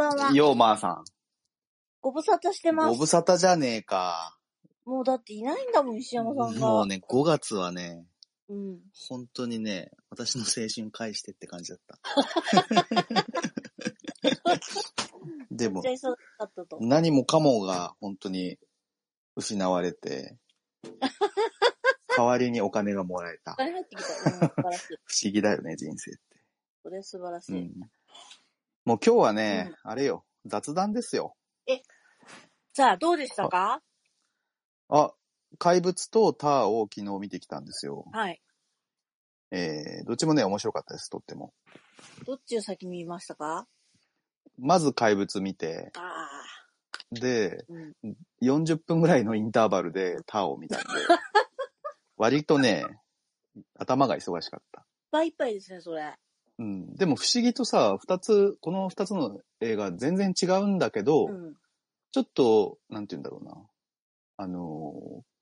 ばんは。ようまーさご無沙汰してん。ごます。無沙汰じゃねえか。もうだっていないんだもん、石山さんが。もうね、5月はね、うん。本当にね、私の青春返してって感じだった。でもめっち、ゃ忙しかったと。何もかもが本当に失われて、代わりにお金がもらえたお。金入ってきた。うん、素晴らしい。不思議だよね、人生って。それ素晴らしい。うん。もう今日はね、あれよ、雑談ですよ。さあ、どうでしたか？あ、怪物とターを昨日見てきたんですよ。はい。えー、どっちもね、面白かったです、とっても。どっちを先に見ましたか？まず怪物見て、ああ。で、うん。40分ぐらいのインターバルでターを見たんで、割とね、頭が忙しかった。いっぱいいっぱいですね、それ。うん。でも不思議とさ、二つ、この二つの映画全然違うんだけど、うん。ちょっと、なんて言うんだろうな。あの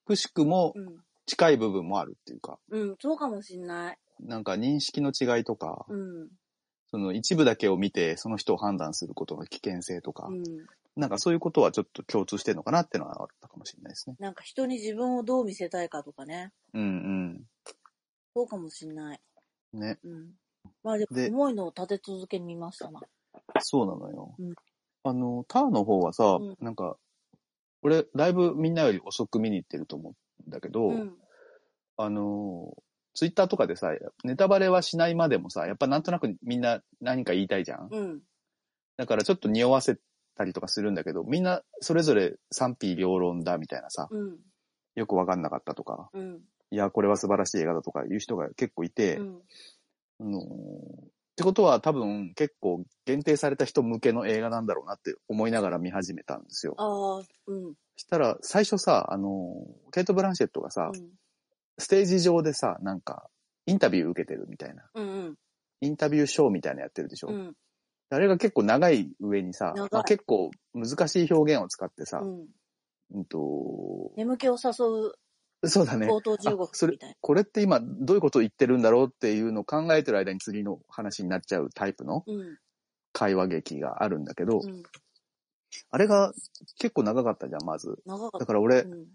ー、くしくもうん。近い部分もあるっていうか、うん、そうかもしんない。なんか認識の違いとか、うん。その一部だけを見てその人を判断することの危険性とか、うん。なんかそういうことはちょっと共通してるのかなっていうのはあったかもしれないですね。なんか人に自分をどう見せたいかとかね。うんそうかもしんない。うん。ね。うん。まあでも、で重いのを立て続けに見ましたな。そうなのよ。うんあの、ターの方はさ、うんなんか、俺、だいぶみんなより遅く見に行ってると思うんだけど、うん。あの、ツイッターとかでさ、ネタバレはしないまでもさ、やっぱなんとなくみんな何か言いたいじゃん。うん。だからちょっと匂わせたりとかするんだけど、みんなそれぞれ賛否両論だみたいなさ、うん。よくわかんなかったとか、うん。いや、これは素晴らしい映画だとかいう人が結構いて、うん。あのってことは多分結構限定された人向けの映画なんだろうなって思いながら見始めたんですよ。ああ、うん。したら最初さ、あの、ケイト・ブランシェットがさ、うん。ステージ上でさ、なんか、インタビュー受けてるみたいな。うん。うん。インタビューショーみたいなのやってるでしょ。うん。あれが結構長い上にさ長い、まあ、結構難しい表現を使ってさ、うん。うんと、眠気を誘うそうだね。冒頭15あそれ分みたいな。これって今どういうことを言ってるんだろうっていうのを考えてる間に次の話になっちゃうタイプのうん。会話劇があるんだけど、うん。あれが結構長かったじゃん、まず。長かった。だから俺、うん。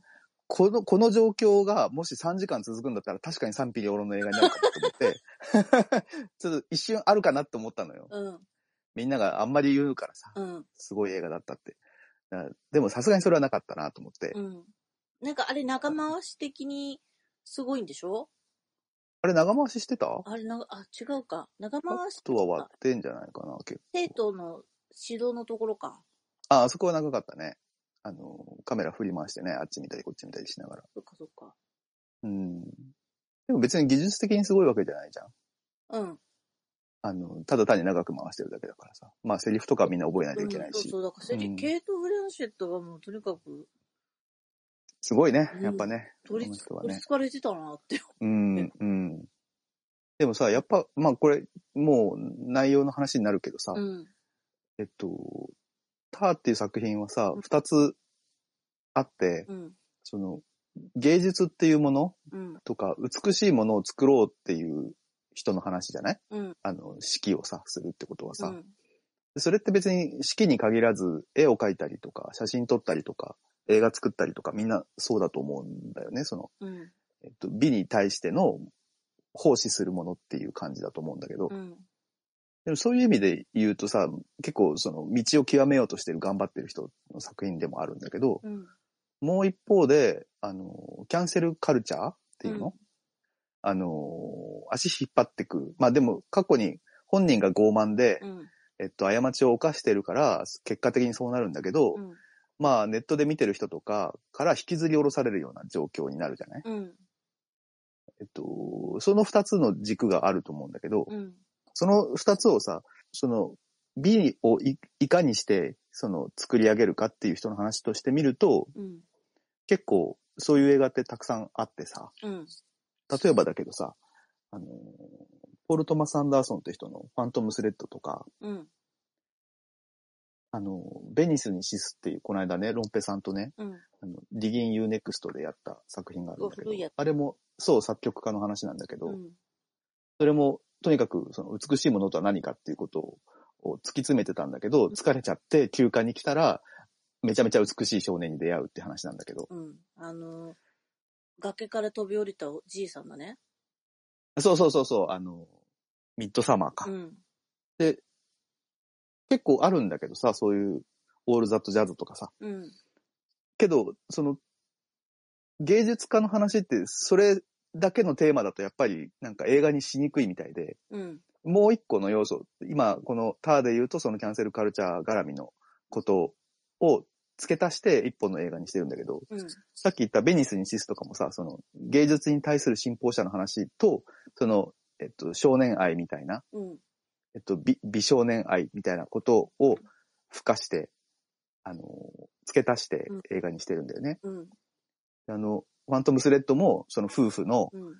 この、この状況がもし3時間続くんだったら確かに賛否両論の映画になるかもと思って、ちょっと一瞬あるかなって思ったのよ。うん。みんながあんまり言うからさ、うん。すごい映画だったって。だからでもさすがにそれはなかったなと思って。うん。なんかあれ仲間し的にすごいんでしょ？あれ長回ししてた？あれな、あ、違うか。仲カ間しットは割ってんじゃないかな、結構。生徒の指導のところか。あ、あそこは長かったね。あの、カメラ振り回してね、あっち見たりこっち見たりしながら。そっかそっか。うん。でも別に技術的にすごいわけじゃないじゃん。うん。あの、ただ単に長く回してるだけだからさ。まあセリフとかみんな覚えないといけないし。うんそうそう、だからセリ、うんケイト・ブレンシェットがもうとにかくすごいねう、んやっぱね。取りつ、この人はね取りつ。かれてたなって。うん、うん。でもさ、やっぱ、まあこれ、もう内容の話になるけどさ、うん。えっと、ターっていう作品はさ、二つあって、うん。その、芸術っていうものうん。とか、美しいものを作ろうっていう人の話じゃない？うん。あの、式をさ、するってことはさ、うん。それって別に式に限らず、絵を描いたりとか、写真撮ったりとか、映画作ったりとか、みんなそうだと思うんだよね。その、うん。えっと、美に対しての奉仕するものっていう感じだと思うんだけど、うん。でもそういう意味で言うとさ、結構その道を極めようとしてる頑張ってる人の作品でもあるんだけど、うん。もう一方で、あの、キャンセルカルチャーっていうの、うんあの、足引っ張ってく。まあでも過去に本人が傲慢で、うん。えっと、過ちを犯してるから、結果的にそうなるんだけど、うん。まあネットで見てる人とかから引きずり下ろされるような状況になるじゃない？うん。えっと、その二つの軸があると思うんだけど、うん。その二つをさ、その美をいいかにして、その作り上げるかっていう人の話として見ると、うん。結構そういう映画ってたくさんあってさ、うん。例えばだけどさ、あの、ポール・トマス・アンダーソンって人のファントム・スレッドとか、うん。あの、ベニスに死すっていう、この間ね、ロンペさんとね、うん。あの、 Diggin' U-NEXT でやった作品があるんだけどあれも、そう、作曲家の話なんだけど、うん。それも、とにかく、その美しいものとは何かっていうことを突き詰めてたんだけど、疲れちゃって休暇に来たら、めちゃめちゃ美しい少年に出会うって話なんだけど。うん。あの、崖から飛び降りたおじいさんだね。そうそうそうそう、あの、ミッドサマーか。うん。結構あるんだけどさ、そういう、オールザットジャズとかさ。うん。けど、その、芸術家の話って、それだけのテーマだとやっぱりなんか映画にしにくいみたいで、うん。もう一個の要素、今このターで言うとそのキャンセルカルチャー絡みのことを付け足して一本の映画にしてるんだけど、うん。さっき言ったベニスにシスとかもさ、その芸術に対する信奉者の話と、その、えっと、少年愛みたいな、うん。えっと、美美少年愛みたいなことを付加して、あの、付け足して映画にしてるんだよね。うん。あの、ファントムスレッドも、その夫婦のうん。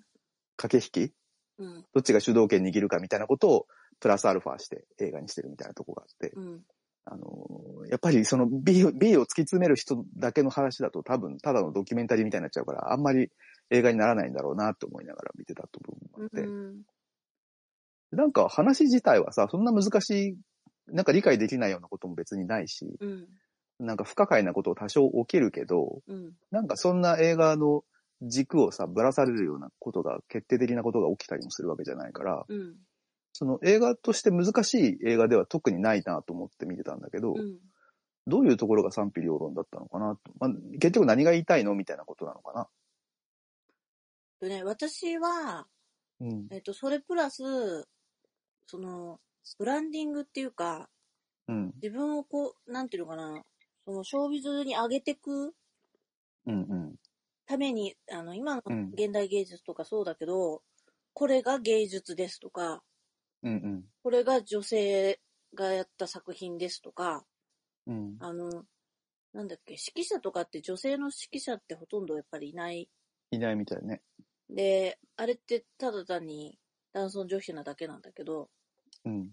駆け引き、うん。どっちが主導権握るかみたいなことを、プラスアルファして映画にしてるみたいなとこがあって、うん。あの、やっぱりその美を、美を突き詰める人だけの話だと多分、ただのドキュメンタリーみたいになっちゃうから、あんまり映画にならないんだろうなと思いながら見てた部分もあって、うん。なんか話自体はさ、そんな難しい、なんか理解できないようなことも別にないし、うん。なんか不可解なことを多少起きるけど、うん。なんかそんな映画の軸をさ、ぶらされるようなことが、決定的なことが起きたりもするわけじゃないから、うん。その映画として難しい映画では特にないなと思って見てたんだけど、うん。どういうところが賛否両論だったのかなと。まあ、結局何が言いたいのみたいなことなのかな。でね、私は、うん。えっと、それプラス、その、ブランディングっていうか、うん。自分をこう、なんていうのかな、その、ショービズに上げてくうんうん。ために、あの、今のうん現代芸術とかそうだけど、これが芸術ですとか、うんこれが女性がやった作品ですとか、うん。うん。あの、なんだっけ、指揮者とかって女性の指揮者ってほとんどやっぱりいない。いないみたいね。で、あれってただ単に男尊女卑なだけなんだけど、うん。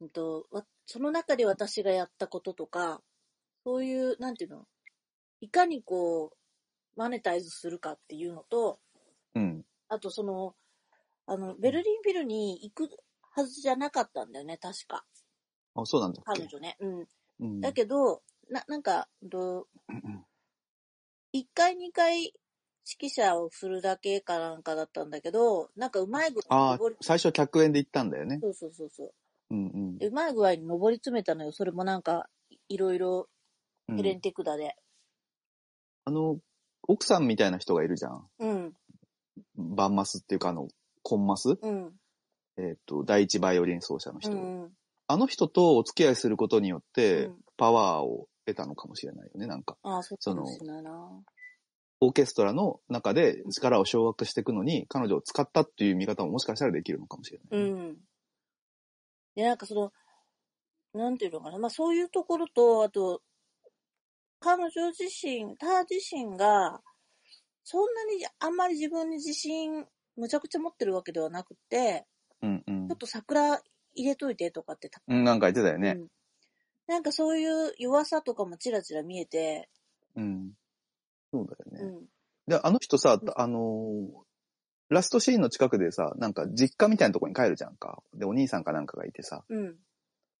うんと、わその中で私がやったこととか、そういう、なんていうの、いかにこう、マネタイズするかっていうのと、うん。あとその、あの、ベルリンビルに行くはずじゃなかったんだよね、確か。あ、そうなんだ彼女ね。うん。うん。だけど、な、なんか、うんと1回2回指揮者をするだけかなんかだったんだけど、なんかうまい具合ああに最初客演で行ったんだよね。そうそうそうそう。うんうんでうまい具合に登り詰めたのよ。それもなんか、いろいろうん。ヘレンテクダで。あの、奥さんみたいな人がいるじゃん。うん、バンマスっていうかあの、コンマス？うん、えっ、と、第一バイオリン奏者の人。うん、うん。あの人とお付き合いすることによって、うんパワーを得たのかもしれないよね、なんか。ああ、そうかもしれないな。オーケストラの中で力を掌握していくのに、彼女を使ったっていう見方ももしかしたらできるのかもしれない。うん。で、なんかその、なんていうのかな。まあそういうところと、あと、彼女自身、ター自身が、そんなにあんまり自分に自信、むちゃくちゃ持ってるわけではなくて、うんうんちょっと桜入れといてとかってた、うん。なんか言ってたよね。うんなんかそういう弱さとかもちらちら見えて、うん。そうだよね。うん。で、あの人さうん、あのーラストシーンの近くでさ、なんか実家みたいなところに帰るじゃんか。で、お兄さんかなんかがいてさ。うん。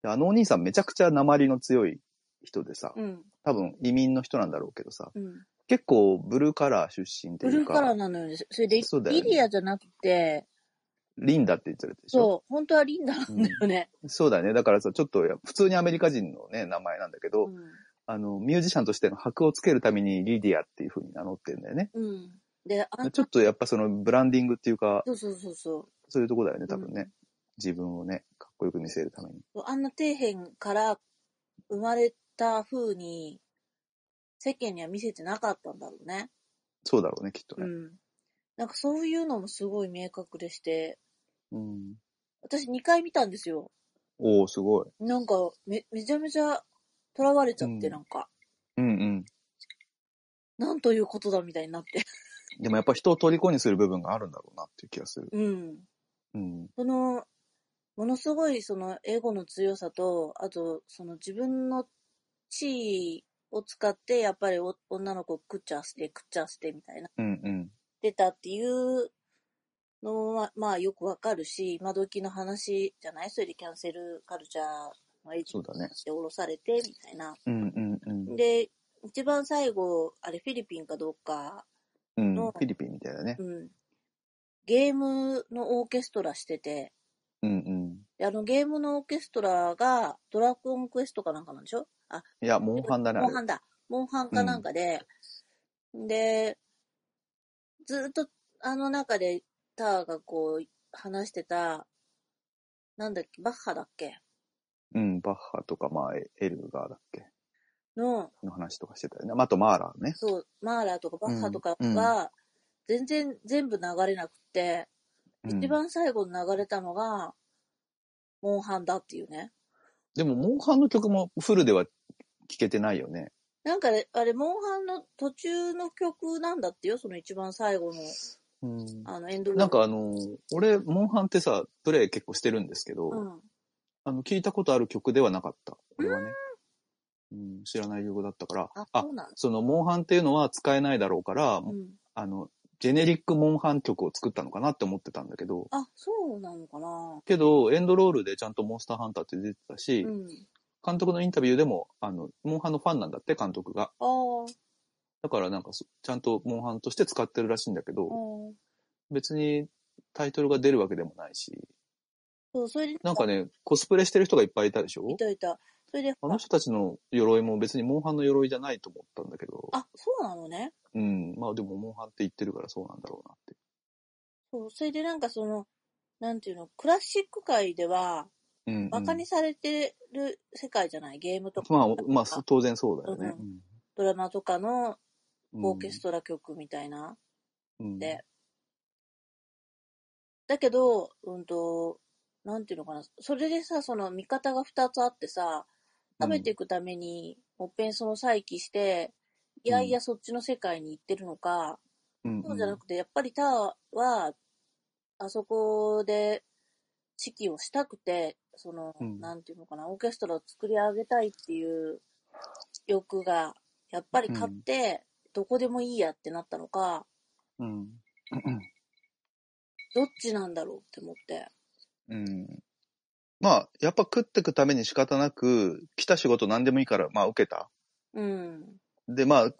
であのお兄さんめちゃくちゃ鉛の強い人でさ、うん。多分移民の人なんだろうけどさ、うん。結構ブルーカラー出身というか、ブルーカラーなのよね。それで、そうだよねリリアじゃなくて、リンダって言ってるでしょ？そう、本当はリンダなんだよね。そうだね。だからさ、ちょっとや普通にアメリカ人のね、名前なんだけど、うん。あの、ミュージシャンとしての箔をつけるためにリディアっていう風に名乗ってるんだよね。うん。で、ちょっとやっぱそのブランディングっていうか、そうそうそうそう。そういうとこだよね、多分ね。うん自分をね、かっこよく見せるために。あんな底辺から生まれた風に、世間には見せてなかったんだろうね。そうだろうね、きっとね。うん。なんかそういうのもすごい明確でして、うん。私2回見たんですよ。おー、すごい。なんかめ、めちゃめちゃ囚われちゃって、うんなんか、うんうん。なんということだみたいになって。でもやっぱ人を虜にする部分があるんだろうなっていう気がする。うん。うん。その、ものすごいそのエゴの強さと、あとその自分の地位を使って、やっぱりお女の子を食っちゃわせて、食っちゃわせてみたいな、うんうん。出たっていうのは、まあよくわかるし、今時の話じゃない？それでキャンセルカルチャーのエッジそうだね。で降ろされて、みたいな。うんうんうん。で、一番最後、あれフィリピンかどうか、うん、のフィリピンみたいだね。うん。ゲームのオーケストラしてて、うんうん。であのゲームのオーケストラがドラゴンクエストかなんかなんでしょ？あ、いや、モンハンだね。あれモンハンだ。モンハンかなんかで、で、ずっとあの中でターがこう話してた、なんだっけ、バッハだっけ？うん、バッハとか、まあ、エエルガーだっけ？の、の話とかしてたよね。まああと、マーラーね。そう、マーラーとかバッハとかうんが、全然全部流れなくって、うん一番最後に流れたのが、モンハンだっていうね。でも、モンハンの曲もフルでは聴けてないよね。なんかね、あれ、モンハンの途中の曲なんだってよ、その一番最後の、うん。あの、エンドなんかあの、俺、モンハンってさ、プレイ結構してるんですけど、うん。あの、聞いたことある曲ではなかった。これはね。うん、知らない曲だったから。あ、あそ。その、モンハンっていうのは使えないだろうから、うん。あの、ジェネリックモンハン曲を作ったのかなって思ってたんだけど、あ、そうなのかな。けど、エンドロールでちゃんとモンスターハンターって出てたし、うん。監督のインタビューでも、あの、モンハンのファンなんだって、監督が。ああ、だからなんかそ、ちゃんとモンハンとして使ってるらしいんだけど、うん。別にタイトルが出るわけでもないし、そう、それで、なんかね、コスプレしてる人がいっぱいいたでしょ？いたいた。それで、あの人たちの鎧も別にモンハンの鎧じゃないと思ったんだけど、あ、そうなのね。うん、まあでもモンハンって言ってるからそうなんだろうなって。そう、それでなんかその、なんていうの、クラシック界では、うん、にされてる世界じゃない？ゲームとか。まあ、まあ、当然そうだよね。ドラマとかのうん。オーケストラ曲みたいな。うん。で、だけど、うんと、なんていうのかな。それでさ、その見方が二つあってさ、食べていくために、もっぺんその再起して、いやいやそっちの世界に行ってるのか、うんそうじゃなくて、やっぱりターは、あそこで指揮をしたくて、その、うん。なんていうのかな、オーケストラを作り上げたいっていう欲が、やっぱり勝って、どこでもいいやってなったのか、うん。どっちなんだろうって思って。うん。まあ、やっぱ食ってくために仕方なく、来た仕事何でもいいから、まあ受けた。うん。で、まあ、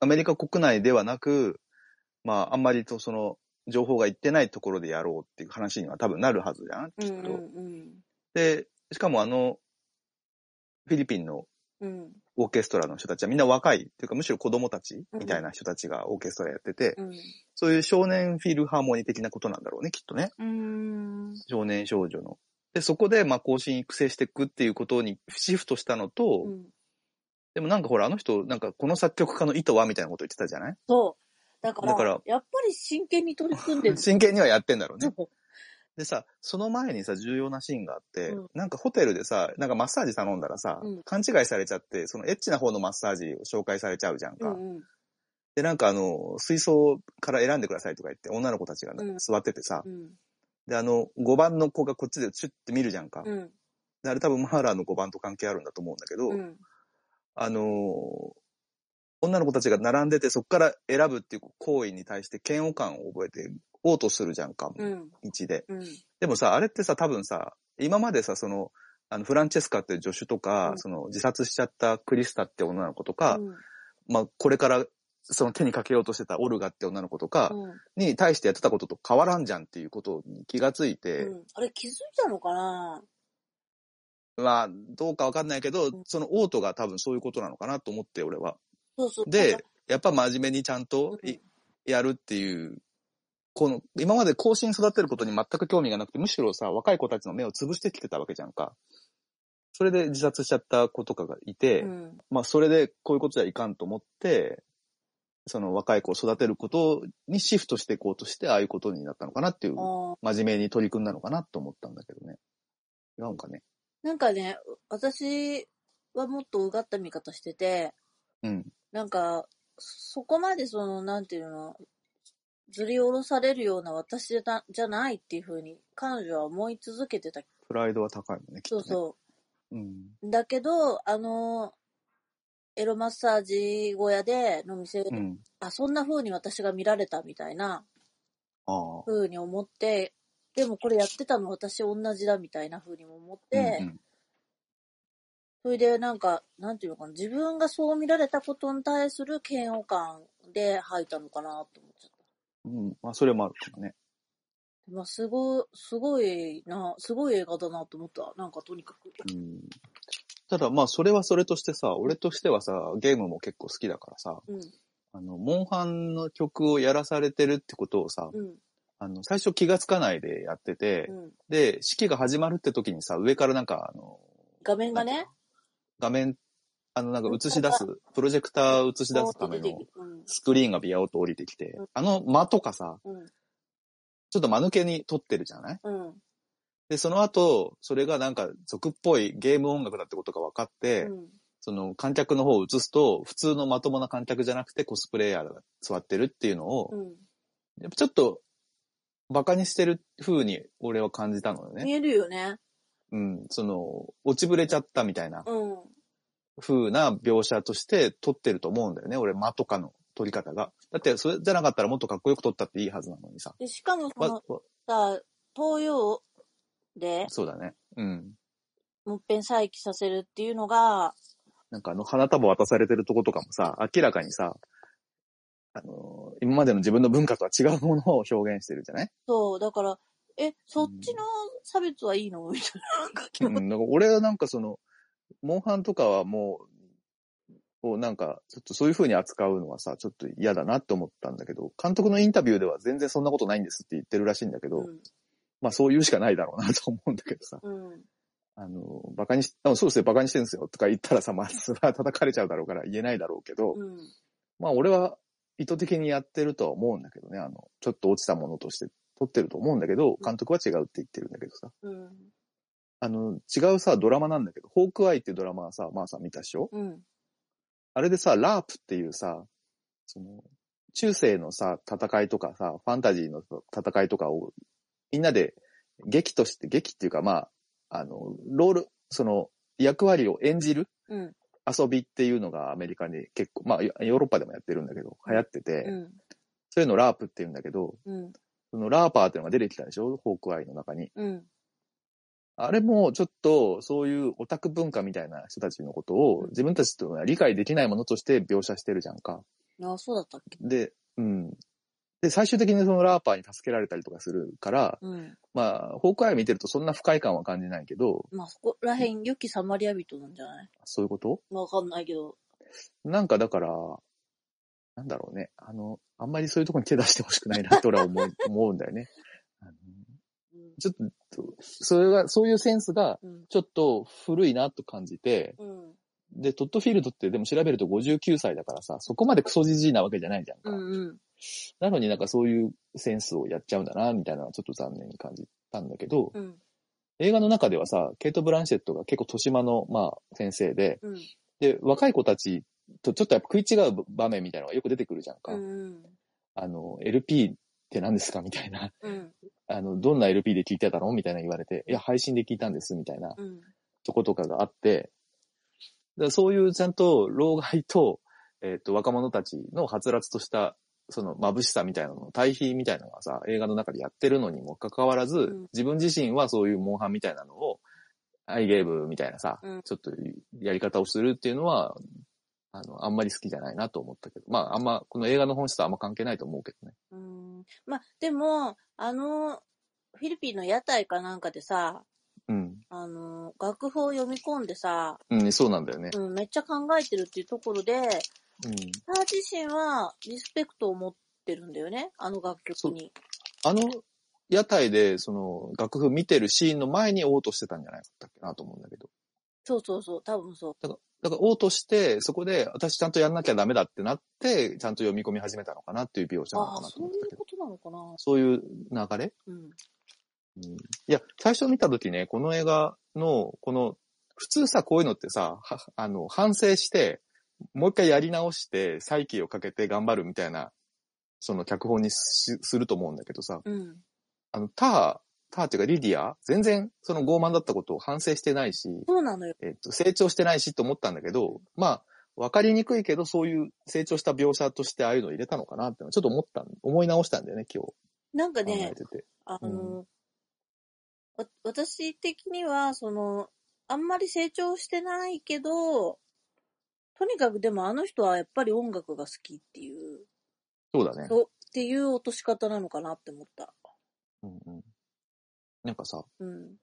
アメリカ国内ではなく、まあ、あんまりとその、情報がいってないところでやろうっていう話には多分なるはずじゃんうきっと。んうんで、しかもあの、フィリピンのうん。うん。オーケストラの人たちはみんな若い、っていうかむしろ子供たちみたいな人たちがオーケストラやってて、うん。そういう少年フィルハーモニー的なことなんだろうね、きっとね。うん。少年少女の。で、そこで、まあ、更新育成していくっていうことにシフトしたのと、うん。でもなんかほら、あの人、なんかこの作曲家の意図はみたいなこと言ってたじゃない？そう。だから、だからやっぱり真剣に取り組んでる。真剣にはやってんだろうね。でさ、その前にさ、重要なシーンがあって、うんなんかホテルでさ、なんかマッサージ頼んだらさ、うん勘違いされちゃって、そのエッチな方のマッサージを紹介されちゃうじゃんか。うんうん。で、なんかあの、水槽から選んでくださいとか言って、女の子たちがうん座っててさ、うん。で、あの、5番の子がこっちでチュッて見るじゃんか。うん。であれ多分マーラーの5番と関係あるんだと思うんだけど、うん。あのー女の子たちが並んでて、そこから選ぶっていう行為に対して嫌悪感を覚えて、嘔吐するじゃんか、うん。道で。うん。でもさ、あれってさ、多分さ、今までさ、その、あの、フランチェスカっていう助手とか、うんその、自殺しちゃったクリスタって女の子とか、うんまあ、これから、その手にかけようとしてたオルガって女の子とかうんに対してやってたことと変わらんじゃんっていうことに気がついて、うんあれ気づいたのかな？まあ、どうかわかんないけど、んそのオートが多分そういうことなのかなと思って、俺は。そうそう。で、やっぱ真面目にちゃんといやるっていう、この、今まで更新育てることに全く興味がなくて、むしろさ、若い子たちの目を潰してきてたわけじゃんか。それで自殺しちゃった子とかがいて、うん。まあそれでこういうことじゃいかんと思って、その若い子を育てることにシフトしていこうとして、ああいうことになったのかなっていう、真面目に取り組んだのかなと思ったんだけどね。違うんかね。なんかね、私はもっとうがった見方してて、うん。なんか、そこまでその、なんていうの、ずり下ろされるような私じゃなじゃないっていうふうに彼女は思い続けてた。プライドは高いもんね、きっとね。そうそうん。う。だけど、あの、エロマッサージ小屋での店で、うん。あ、そんな風に私が見られたみたいな。風に思って、でもこれやってたの私同じだみたいな風にも思って、うんうんそれでなんか、なんていうのかな、自分がそう見られたことに対する嫌悪感で吐いたのかなと思っちゃった。うん。まあ、それもあるかもね。まあ、すごい、すごいな、すごい映画だなと思った。なんかとにかく。うん。ただ、まあ、それはそれとしてさ、俺としてはさ、ゲームも結構好きだからさ、うん、あの、モンハンの曲をやらされてるってことをさ、うん、あの、最初気がつかないでやってて、うん。で、式が始まるって時にさ、上からなんか、あの、画面がね、画面、あの、なんか映し出す、プロジェクターを映し出すためのスクリーンがビヤオと降りてきてうん、あの間とかさ、うん、ちょっと間抜けに撮ってるじゃない？うん、で、その後、それがなんか俗っぽいゲーム音楽だってことが分かって、うん。その観客の方を映すと、普通のまともな観客じゃなくてコスプレイヤーが座ってるっていうのを、ちょっと、馬鹿にしてる風に俺は感じたのよね。見えるよね。うん。その、落ちぶれちゃったみたいなうん。風な描写として撮ってると思うんだよね。俺、間とかの撮り方が。だって、それじゃなかったらもっとかっこよく撮ったっていいはずなのにさ。で、しかもそわの、さ、東洋で、そうだね。うん。もっぺん再起させるっていうのが、なんかあの、花束渡されてるとことかもさ、明らかにさ、あの、今までの自分の文化とは違うものを表現してるじゃない？そう、だから、え、そっちの差別はいいの？みたいななんか俺はなんかその、モンハンとかはもう、なんか、ちょっとそういう風に扱うのはさ、ちょっと嫌だなって思ったんだけど、監督のインタビューでは全然そんなことないんですって言ってるらしいんだけど、まあそう言うしかないだろうなと思うんだけどさ、うん。うん。あの、バカにし、あそうですよ、バカにしてるんですよとか言ったらさ、まあそれは叩かれちゃうだろうから言えないだろうけど、うん。まあ俺は意図的にやってるとは思うんだけどね、あの、ちょっと落ちたものとして撮ってると思うんだけど、監督は違うって言ってるんだけどさ、うん。あの、違うさ、ドラマなんだけど、ホークアイっていうドラマはさ、まあさん見たでしょ？うん。あれでさ、ラープっていうさ、その、中世のさ、戦いとかさ、ファンタジーの戦いとかを、みんなで劇として、劇っていうかまあ、あの、ロール、その、役割を演じるうん。遊びっていうのがアメリカに結構、まあ、ヨヨーロッパでもやってるんだけど、流行ってて、うん。そういうのラープって言うんだけど、うん。そのラーパーっていうのが出てきたでしょ？ホークアイの中に。うん。あれもちょっとそういうオタク文化みたいな人たちのことを自分たちとは理解できないものとして描写してるじゃんか。あ、そうだったっけ？で、うん。で、最終的にそのラーパーに助けられたりとかするから、うん。まあ、ホークアイ見てるとそんな不快感は感じないけど、まあ、そこらへん、良きサマリア人なんじゃない？そういうこと？わかんないけど。なんかだから、なんだろうね。あの、あんまりそういうところに手出してほしくないなって俺は思う思うんだよね。あのうん。ちょっと、それが、そういうセンスがうん。ちょっと古いなと感じて、うん。で、トッドフィールドってでも調べると59歳だからさ、そこまでクソじじいなわけじゃないじゃんか。うん。うん。なのになんかそういうセンスをやっちゃうんだな、みたいなのはちょっと残念に感じたんだけど、うん。映画の中ではさ、ケイト・ブランシェットが結構年間の、まあ、先生で、うん。で、若い子たちとちょっとやっぱ食い違う場面みたいなのがよく出てくるじゃんか。うん。あの、LP って何ですか？みたいな。うん。あの、どんな LP で聞いてたの？みたいな言われて、いや、配信で聞いたんです、みたいなうん。とことかがあって、だそういうちゃんと老害と、えっ、と、若者たちのはつらつとした、その眩しさみたいなの、対比みたいなのがさ、映画の中でやってるのにもかかわらず、うん自分自身はそういうモンハンみたいなのを、アイゲームみたいなさ、うんちょっとやり方をするっていうのは、あの、あんまり好きじゃないなと思ったけど、まあ、あんま、この映画の本質とあんま関係ないと思うけどね。うん。まあ、でも、あの、フィリピンの屋台かなんかでさ、うん。あの、楽譜を読み込んでさ、うん、そうなんだよね。うん、めっちゃ考えてるっていうところで、うん。ター自身はリスペクトを持ってるんだよね、あの楽曲に。あの、屋台で、その、楽譜見てるシーンの前にオートしてたんじゃないかったっけなと思うんだけど。そうそうそう、多分そう。だからオートして、そこで、私ちゃんとやんなきゃダメだってなって、ちゃんと読み込み始めたのかなっていう描写なのかなとそう思ったけど。いうことなのかな。そういう流れ？うん。うん。いや、最初見たときね、この映画の、この、普通さ、こういうのってさ、はあの、反省して、もう一回やり直して、再起をかけて頑張るみたいな、その脚本にしすると思うんだけどさ、うん。あの、ター、ターっていうかリディア、全然その傲慢だったことを反省してないし、そうなのよ。えっと、成長してないしと思ったんだけど、まあ、わかりにくいけど、そういう成長した描写としてああいうのを入れたのかなってちょっと思った、思い直したんだよね、今日。なんかね、てて。あの、わ私的には、その、あんまり成長してないけど、とにかくでもあの人はやっぱり音楽が好きっていう、そうだね。そうっていう落とし方なのかなって思った。うんうん。なんかさ、うん。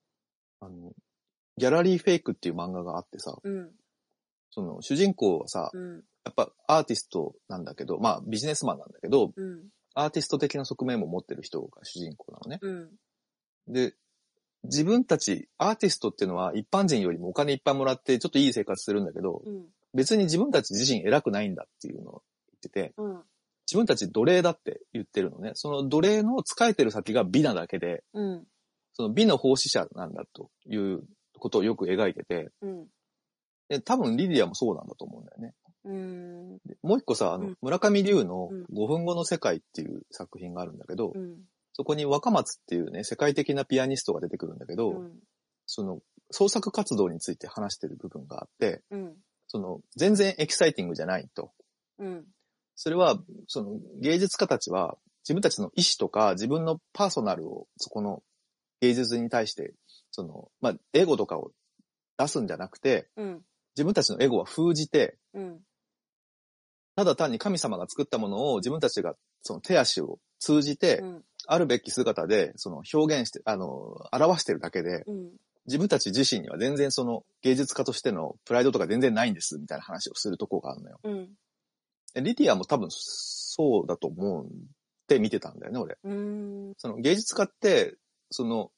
あの、ギャラリーフェイクっていう漫画があってさ、うん。その主人公はさ、うん。やっぱアーティストなんだけど、まあビジネスマンなんだけど、うん。アーティスト的な側面も持ってる人が主人公なのね。うん。で、自分たち、アーティストっていうのは一般人よりもお金いっぱいもらってちょっといい生活するんだけど、うん。別に自分たち自身偉くないんだっていうのを言ってて、うん。自分たち奴隷だって言ってるのね。その奴隷の使えてる先が美なだけで、うん。その美の奉仕者なんだということをよく描いてて、うん。で多分リディアもそうなんだと思うんだよね。うん。でもう一個さ、あの、うん村上龍のうん5分後の世界っていう作品があるんだけど、うん。そこに若松っていうね、世界的なピアニストが出てくるんだけど、うん。その創作活動について話してる部分があって、うん。その全然エキサイティングじゃないと。うん。それは、その芸術家たちは自分たちの意思とか自分のパーソナルをそこの芸術に対して、その、まあ、エゴとかを出すんじゃなくて、うん。自分たちのエゴは封じて、うん。ただ単に神様が作ったものを自分たちがその手足を通じて、うん。あるべき姿で、その表現して、あの、表してるだけで、うん。自分たち自身には全然その芸術家としてのプライドとか全然ないんです、みたいな話をするとこがあるのよ。リディアも多分そうだと思うんって見てたんだよね、俺。うん。その芸術家って、その、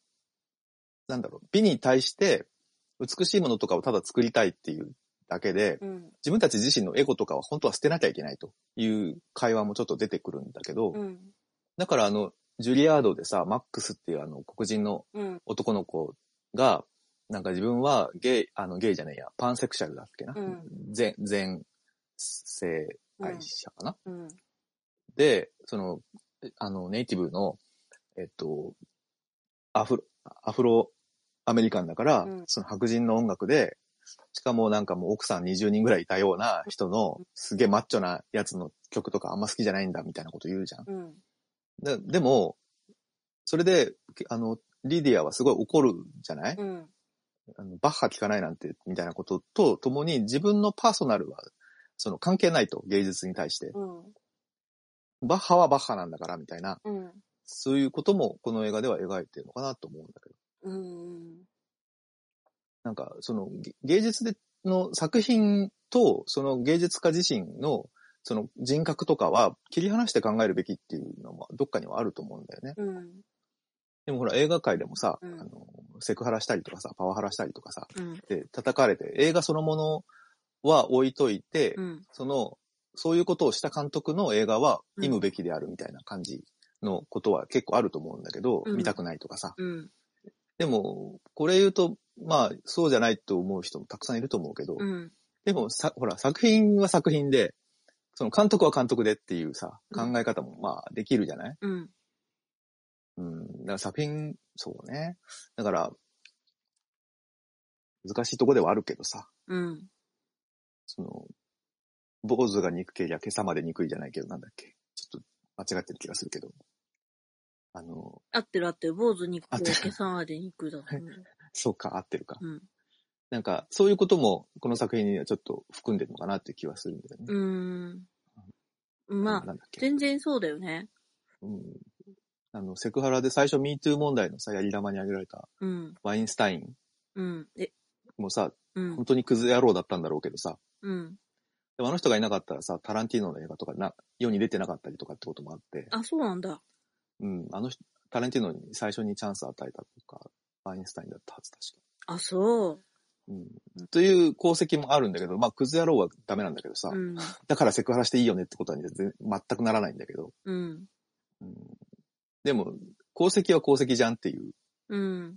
なんだろう、美に対して美しいものとかをただ作りたいっていうだけで、うん。自分たち自身のエゴとかは本当は捨てなきゃいけないという会話もちょっと出てくるんだけど、うん。だからあの、ジュリアードでさ、マックスっていうあの黒人のうん。男の子が、なんか自分はゲイ、あのゲイじゃねえや、パンセクシャルだっけな？うん全、全性愛者かな、うん。で、その、あの、ネイティブの、えっと、アフロ、アフロアメリカンだから、うんその白人の音楽で、しかもなんかもう奥さん20人ぐらいいたような人のすげえマッチョなやつの曲とかあんま好きじゃないんだみたいなこと言うじゃん。うん。ででも、それで、あの、リディアはすごい怒るじゃない、うん。あのバッハ聴かないなんて、みたいなこととともに自分のパーソナルは、その関係ないと、芸術に対して。うん。バッハはバッハなんだから、みたいな、うん。そういうこともこの映画では描いてるのかなと思うんだけど。うん。なんか、そのげ芸術での作品と、その芸術家自身の、その人格とかは切り離して考えるべきっていうのはどっかにはあると思うんだよね。うん。でもほら映画界でもさ、うんあの、セクハラしたりとかさ、パワハラしたりとかさ、うん。で叩かれて、映画そのものは置いといて、うん。その、そういうことをした監督の映画は見むべきであるみたいな感じのことは結構あると思うんだけど、うん見たくないとかさ。うん。でも、これ言うと、まあ、そうじゃないと思う人もたくさんいると思うけど、うん。でもさ、ほら、作品は作品で、その監督は監督でっていうさ、うん考え方もまあできるじゃない？うん。うん。だから作品、そうね。だから、難しいとこではあるけどさ、うん。その、坊主が憎けりゃ今朝まで憎いじゃないけど、なんだっけ？ちょっと間違ってる気がするけど。あの、合ってる合ってる。坊主肉合ってる毛さんあで肉だと思う。そうか、合ってるか。うん。なんか、そういうことも、この作品にはちょっと含んでるのかなっていう気はするんだよね。うーん。まあ。全然そうだよね。うん。あの、セクハラで最初 MeToo 問題のさ、やり玉に挙げられたうん。ワインスタインうん。え、もさ、うん本。当にクズ野郎だったんだろうけどさ、うん。でもあの人がいなかったらさ、タランティーノの映画とかな、世に出てなかったりとかってこともあって、あ、そうなんだ。うん、あの人、タランティーノに最初にチャンスを与えたとか、ワインスタインだったはず確か。あ、そう。うん。という功績もあるんだけど、まあ、クズ野郎はダメなんだけどさ、うん。だからセクハラしていいよねってことは全然全くならないんだけど、うん。うん、でも、功績は功績じゃんっていう。うん。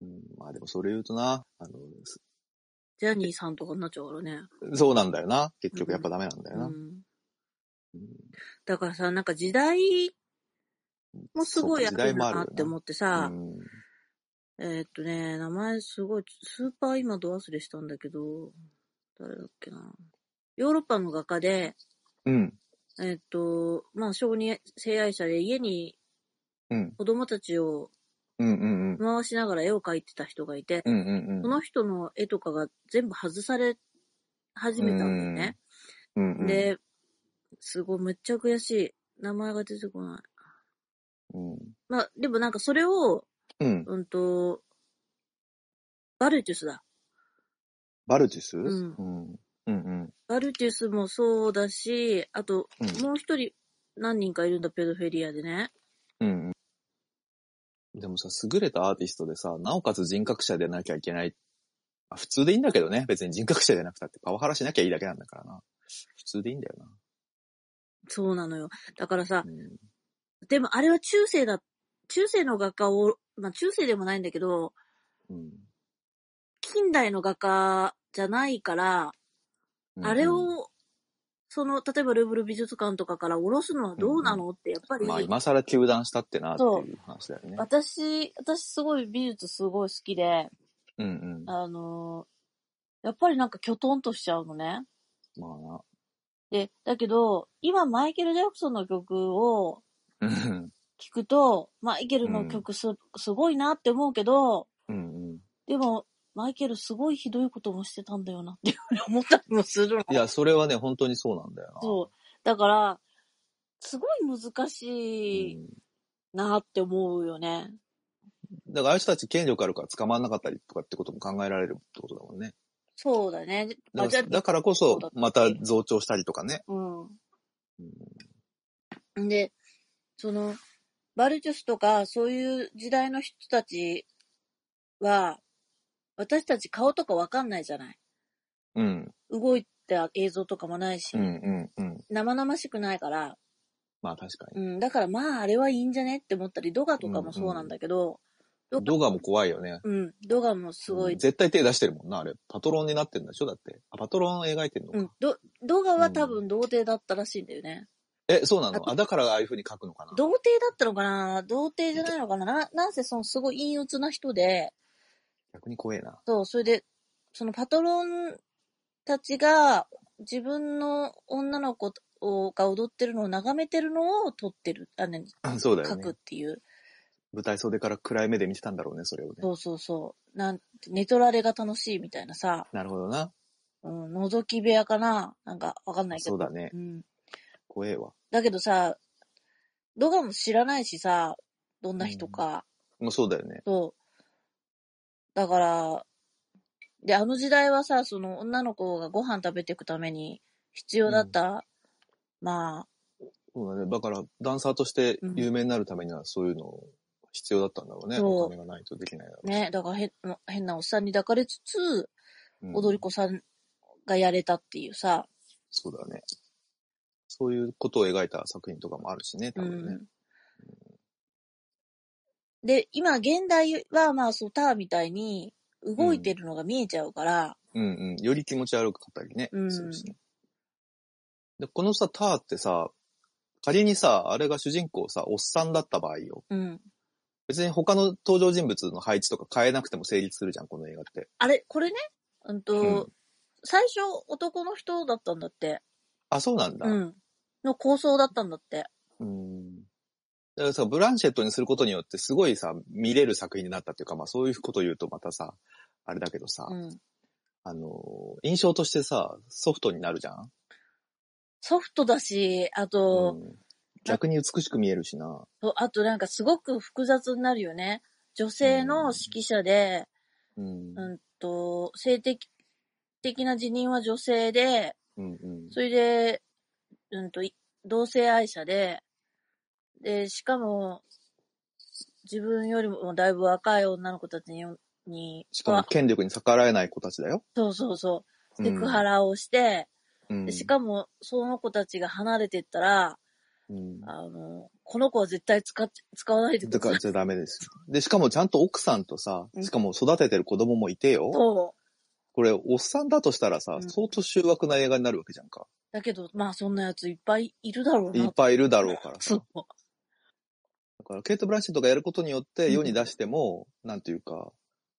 うん、まあでもそれ言うとな、あの、ジャニーさんとかになっちゃうからね。そうなんだよな。結局やっぱダメなんだよな。うん。うんだからさ、なんか時代もすごいあそうか時代るななって思ってさ、うんえーっとね、名前すごい、スーパー今ど忘れしたんだけど、誰だっけな。ヨーロッパの画家で、うん。えーっと、まあ、小児性愛者で家にうん。子供たちを。回しながら絵を描いてた人がいて、うんうんうん。その人の絵とかが全部外され始めたんだよね。うんうん、で、すごい、めっちゃ悔しい。名前が出てこない。うん。まあ、でもなんかそれを、うん。うんと、バルテュスだ。バルティス？んうん。うんうん。バルテュスもそうだし、あと、うんもう一人何人かいるんだ、ペドフェリアでね。うんうん。でもさ、優れたアーティストでさ、なおかつ人格者でなきゃいけない。まあ普通でいいんだけどね。別に人格者でなくたってパワハラしなきゃいいだけなんだからな。普通でいいんだよな。そうなのよ。だからさう、ん。でもあれは中世だ、中世の画家を、まあ中世でもないんだけど、うん近代の画家じゃないから、うんあれ、を、その、例えばルーブル美術館とかから下ろすのはどうなの？って、やっぱり、まあ今更休断したってなっていう話だよね。私、私すごい美術すごい好きで、うんうん。あのーやっぱりなんかキョトンとしちゃうのね。まあな。で、だけど、今マイケル・ジャクソンの曲をうん聞くと、マイケルの曲す,、すごいなって思うけど、うんうん。でも、マイケルすごいひどいこともしてたんだよなっていうふうに思ったりもするの。いや、それはね、本当にそうなんだよな。そう。だから、すごい難しいうんなって思うよね。だからああいう人たち権力あるから捕まんなかったりとかってことも考えられるってことだもんね。そうだね。だからだからこそ、また増長したりとかね。うん。で、その、バルチュスとか、そういう時代の人たちは、私たち顔とかわかんないじゃない。うん。動いた映像とかもないし、うんうんうん。生々しくないから、まあ確かうに。ん、だからまああれはいいんじゃねって思ったり、ドガとかもそうなんだけど、動画も怖いよね。うん、ドガもすごい、絶対手出してるもんな、あれ。パトロンになってるんでしょ？だって。あ、パトロンを描いてんのか。うん、ド、ドガは多分童貞だったらしいんだよね。え、そうなあのあ、だからああいう風に書くのかな？童貞だったのかな？童貞じゃないのかな？ななんせそのすごい陰鬱な人で、逆に怖えな。そう、それで、そのパトロンたちが自分の女の子をが踊ってるのを眺めてるのを撮ってる、あ、ね、そうだよ書くっね。ていう。舞台袖から暗い目で見てたんだろうね、それをね。そうそうそう。なんて、寝取られが楽しいみたいなさ、なるほどな。うん、覗き部屋かな？なんかわかんないけど。そうだねう。ん。怖えわ。だけどさ、ドガも知らないしさ、どんな人か。もうそうだよね。そう。だから、で、あの時代はさ、その女の子がご飯食べていくために必要だった、まあ、そうだね。だから、ダンサーとして有名になるためにはそういうの必要だったんだろうね。そうお金がないとできないだろうしね、だから変変なおっさんに抱かれつつ、うん踊り子さんがやれたっていうさ、そうだね。そういうことを描いた作品とかもあるしね、多分ね。で、今現代はまあそうターみたいに動いてるのが見えちゃうから、うんうん。より気持ち悪かったりね。うんするしね。で、このさ、ターってさ、仮にさ、あれが主人公さ、おっさんだった場合よ。うん。別に他の登場人物の配置とか変えなくても成立するじゃん、この映画って。あれ、これね、うんと、うん最初男の人だったんだって。あ、そうなんだ。うん。の構想だったんだって。うん。だからさ、ブランシェットにすることによってすごいさ、見れる作品になったっていうか、まあそういうことを言うとまたさ、あれだけどさ、うん。あの、印象としてさ、ソフトになるじゃん？ソフトだし、あと、うん逆に美しく見えるしな。とあとなんかすごく複雑になるよね。女性の指揮者で、うん。うんと、性的、的な辞任は女性で、うんうん。それで、うんと、い同性愛者で、で、しかも、自分よりもだいぶ若い女の子たちに、にしかも権力に逆らえない子たちだよ。そうそうそう、セうんクハラをして、うんでしかも、その子たちが離れてったら、うんあの、この子は絶対使っ、使わないでください。だからじゃダメです。で、しかもちゃんと奥さんとさう、んしかも育ててる子供もいてよ。そう。これ、おっさんだとしたらさう、ん相当醜悪な映画になるわけじゃんか。だけど、まあそんなやついっぱいいるだろうな。いっぱいいるだろうからさ。そう。だから、ケイト・ブランシェットがやることによって世に出しても、なんていうか、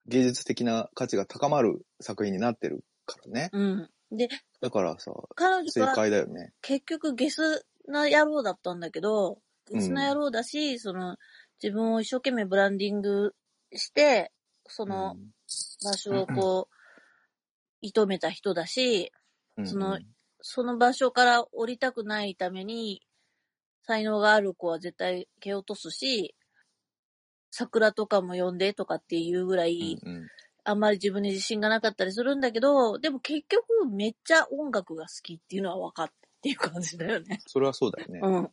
芸術的な価値が高まる作品になってるからね。うん。で、だからさ、正彼女は解だよね。結局ゲスな野郎だったんだけど、ゲスな野郎だし、その、自分を一生懸命ブランディングして、その場所をこう、射止めた人だし、うん、そのうんその場所から降りたくないために、才能がある子は絶対蹴落とすし、桜とかも呼んでとかっていうぐらい、うんうんあんまり自分に自信がなかったりするんだけど、でも結局めっちゃ音楽が好きっていうのは分かったっていう感じだよね。それはそうだよね。うん。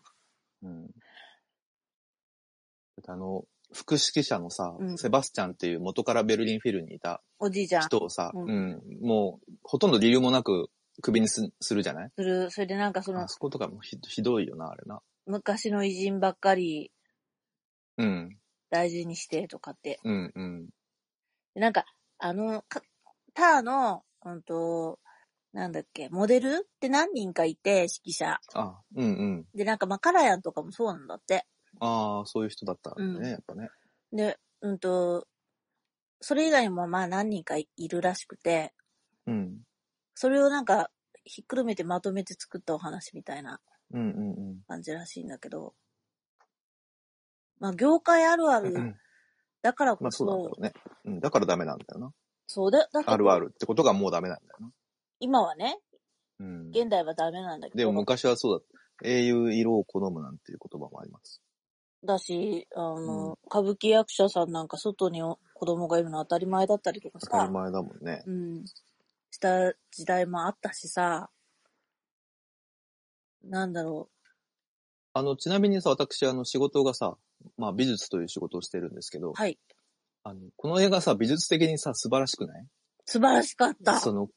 うん。あの、副指揮者のさ、うんセバスチャンっていう元からベルリンフィルにいたおじいちゃん。人をさ、ううんん、もう、ほとんど理由もなくクビにすするじゃない？する。それでなんかそのあそことかもひひどいよな、あれな。昔の偉人ばっかりうん、大事にしてとかって。うん、うん。でなんか、あの、かターの、うんと、なんだっけ、モデルって何人かいて、指揮者。あ、うん、うん。で、なんかマカラヤンとかもそうなんだって。ああ、そういう人だったんだね、うんやっぱね。で、うんと、それ以外にもまあ何人かいるらしくて、うん。それをなんか、ひっくるめてまとめて作ったお話みたいなうん、うん、感じらしいんだけど、まあ業界あるあるうん。だからまあこそ、そうなんだろうね。うん、だからダメなんだよな。そうだ、だけどあるあるってことがもうダメなんだよな。今はね、うん。現代はダメなんだけど、でも昔はそうだった。英雄色を好むなんていう言葉もあります。だし、あの、うん歌舞伎役者さんなんか外にお子供がいるの当たり前だったりとかさ、当たり前だもんね。うん、した時代もあったしさ、なんだろあの、ちなみにさ、私、あの、仕事がさ、まあ、美術という仕事をしてるんですけどう、、はい、あの、この映画さ、美術的にさ、素晴らしくない？素晴らしかった。その、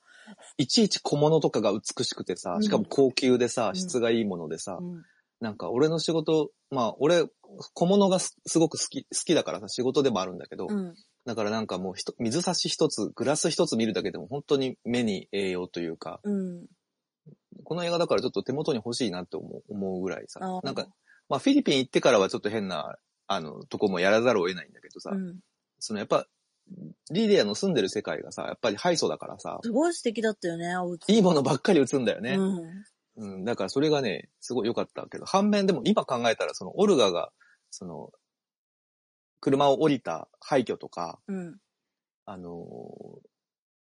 いちいち小物とかが美しくてさう、ん。しかも高級でさう、ん。質がいいものでさ、うん。なんか俺の仕事、まあ俺、小物がすすごく好き、好きだからさ、仕事でもあるんだけど、うん、だからなんかもうひと水差し一つ、グラス一つ見るだけでも本当に目に栄養というか、うん、この映画だからちょっと手元に欲しいなって思う思うぐらいさなんか、まあフィリピン行ってからはちょっと変な、あの、とこもやらざるを得ないんだけどさ、うん。そのやっぱ、リディアの住んでる世界がさ、やっぱりハイソだからさ、すごい素敵だったよね、お家。いいものばっかり映んだよね。うん。うん、だからそれがね、すごい良かったけど、反面でも今考えたら、そのオルガが、その、車を降りた廃墟とか、うん。あのー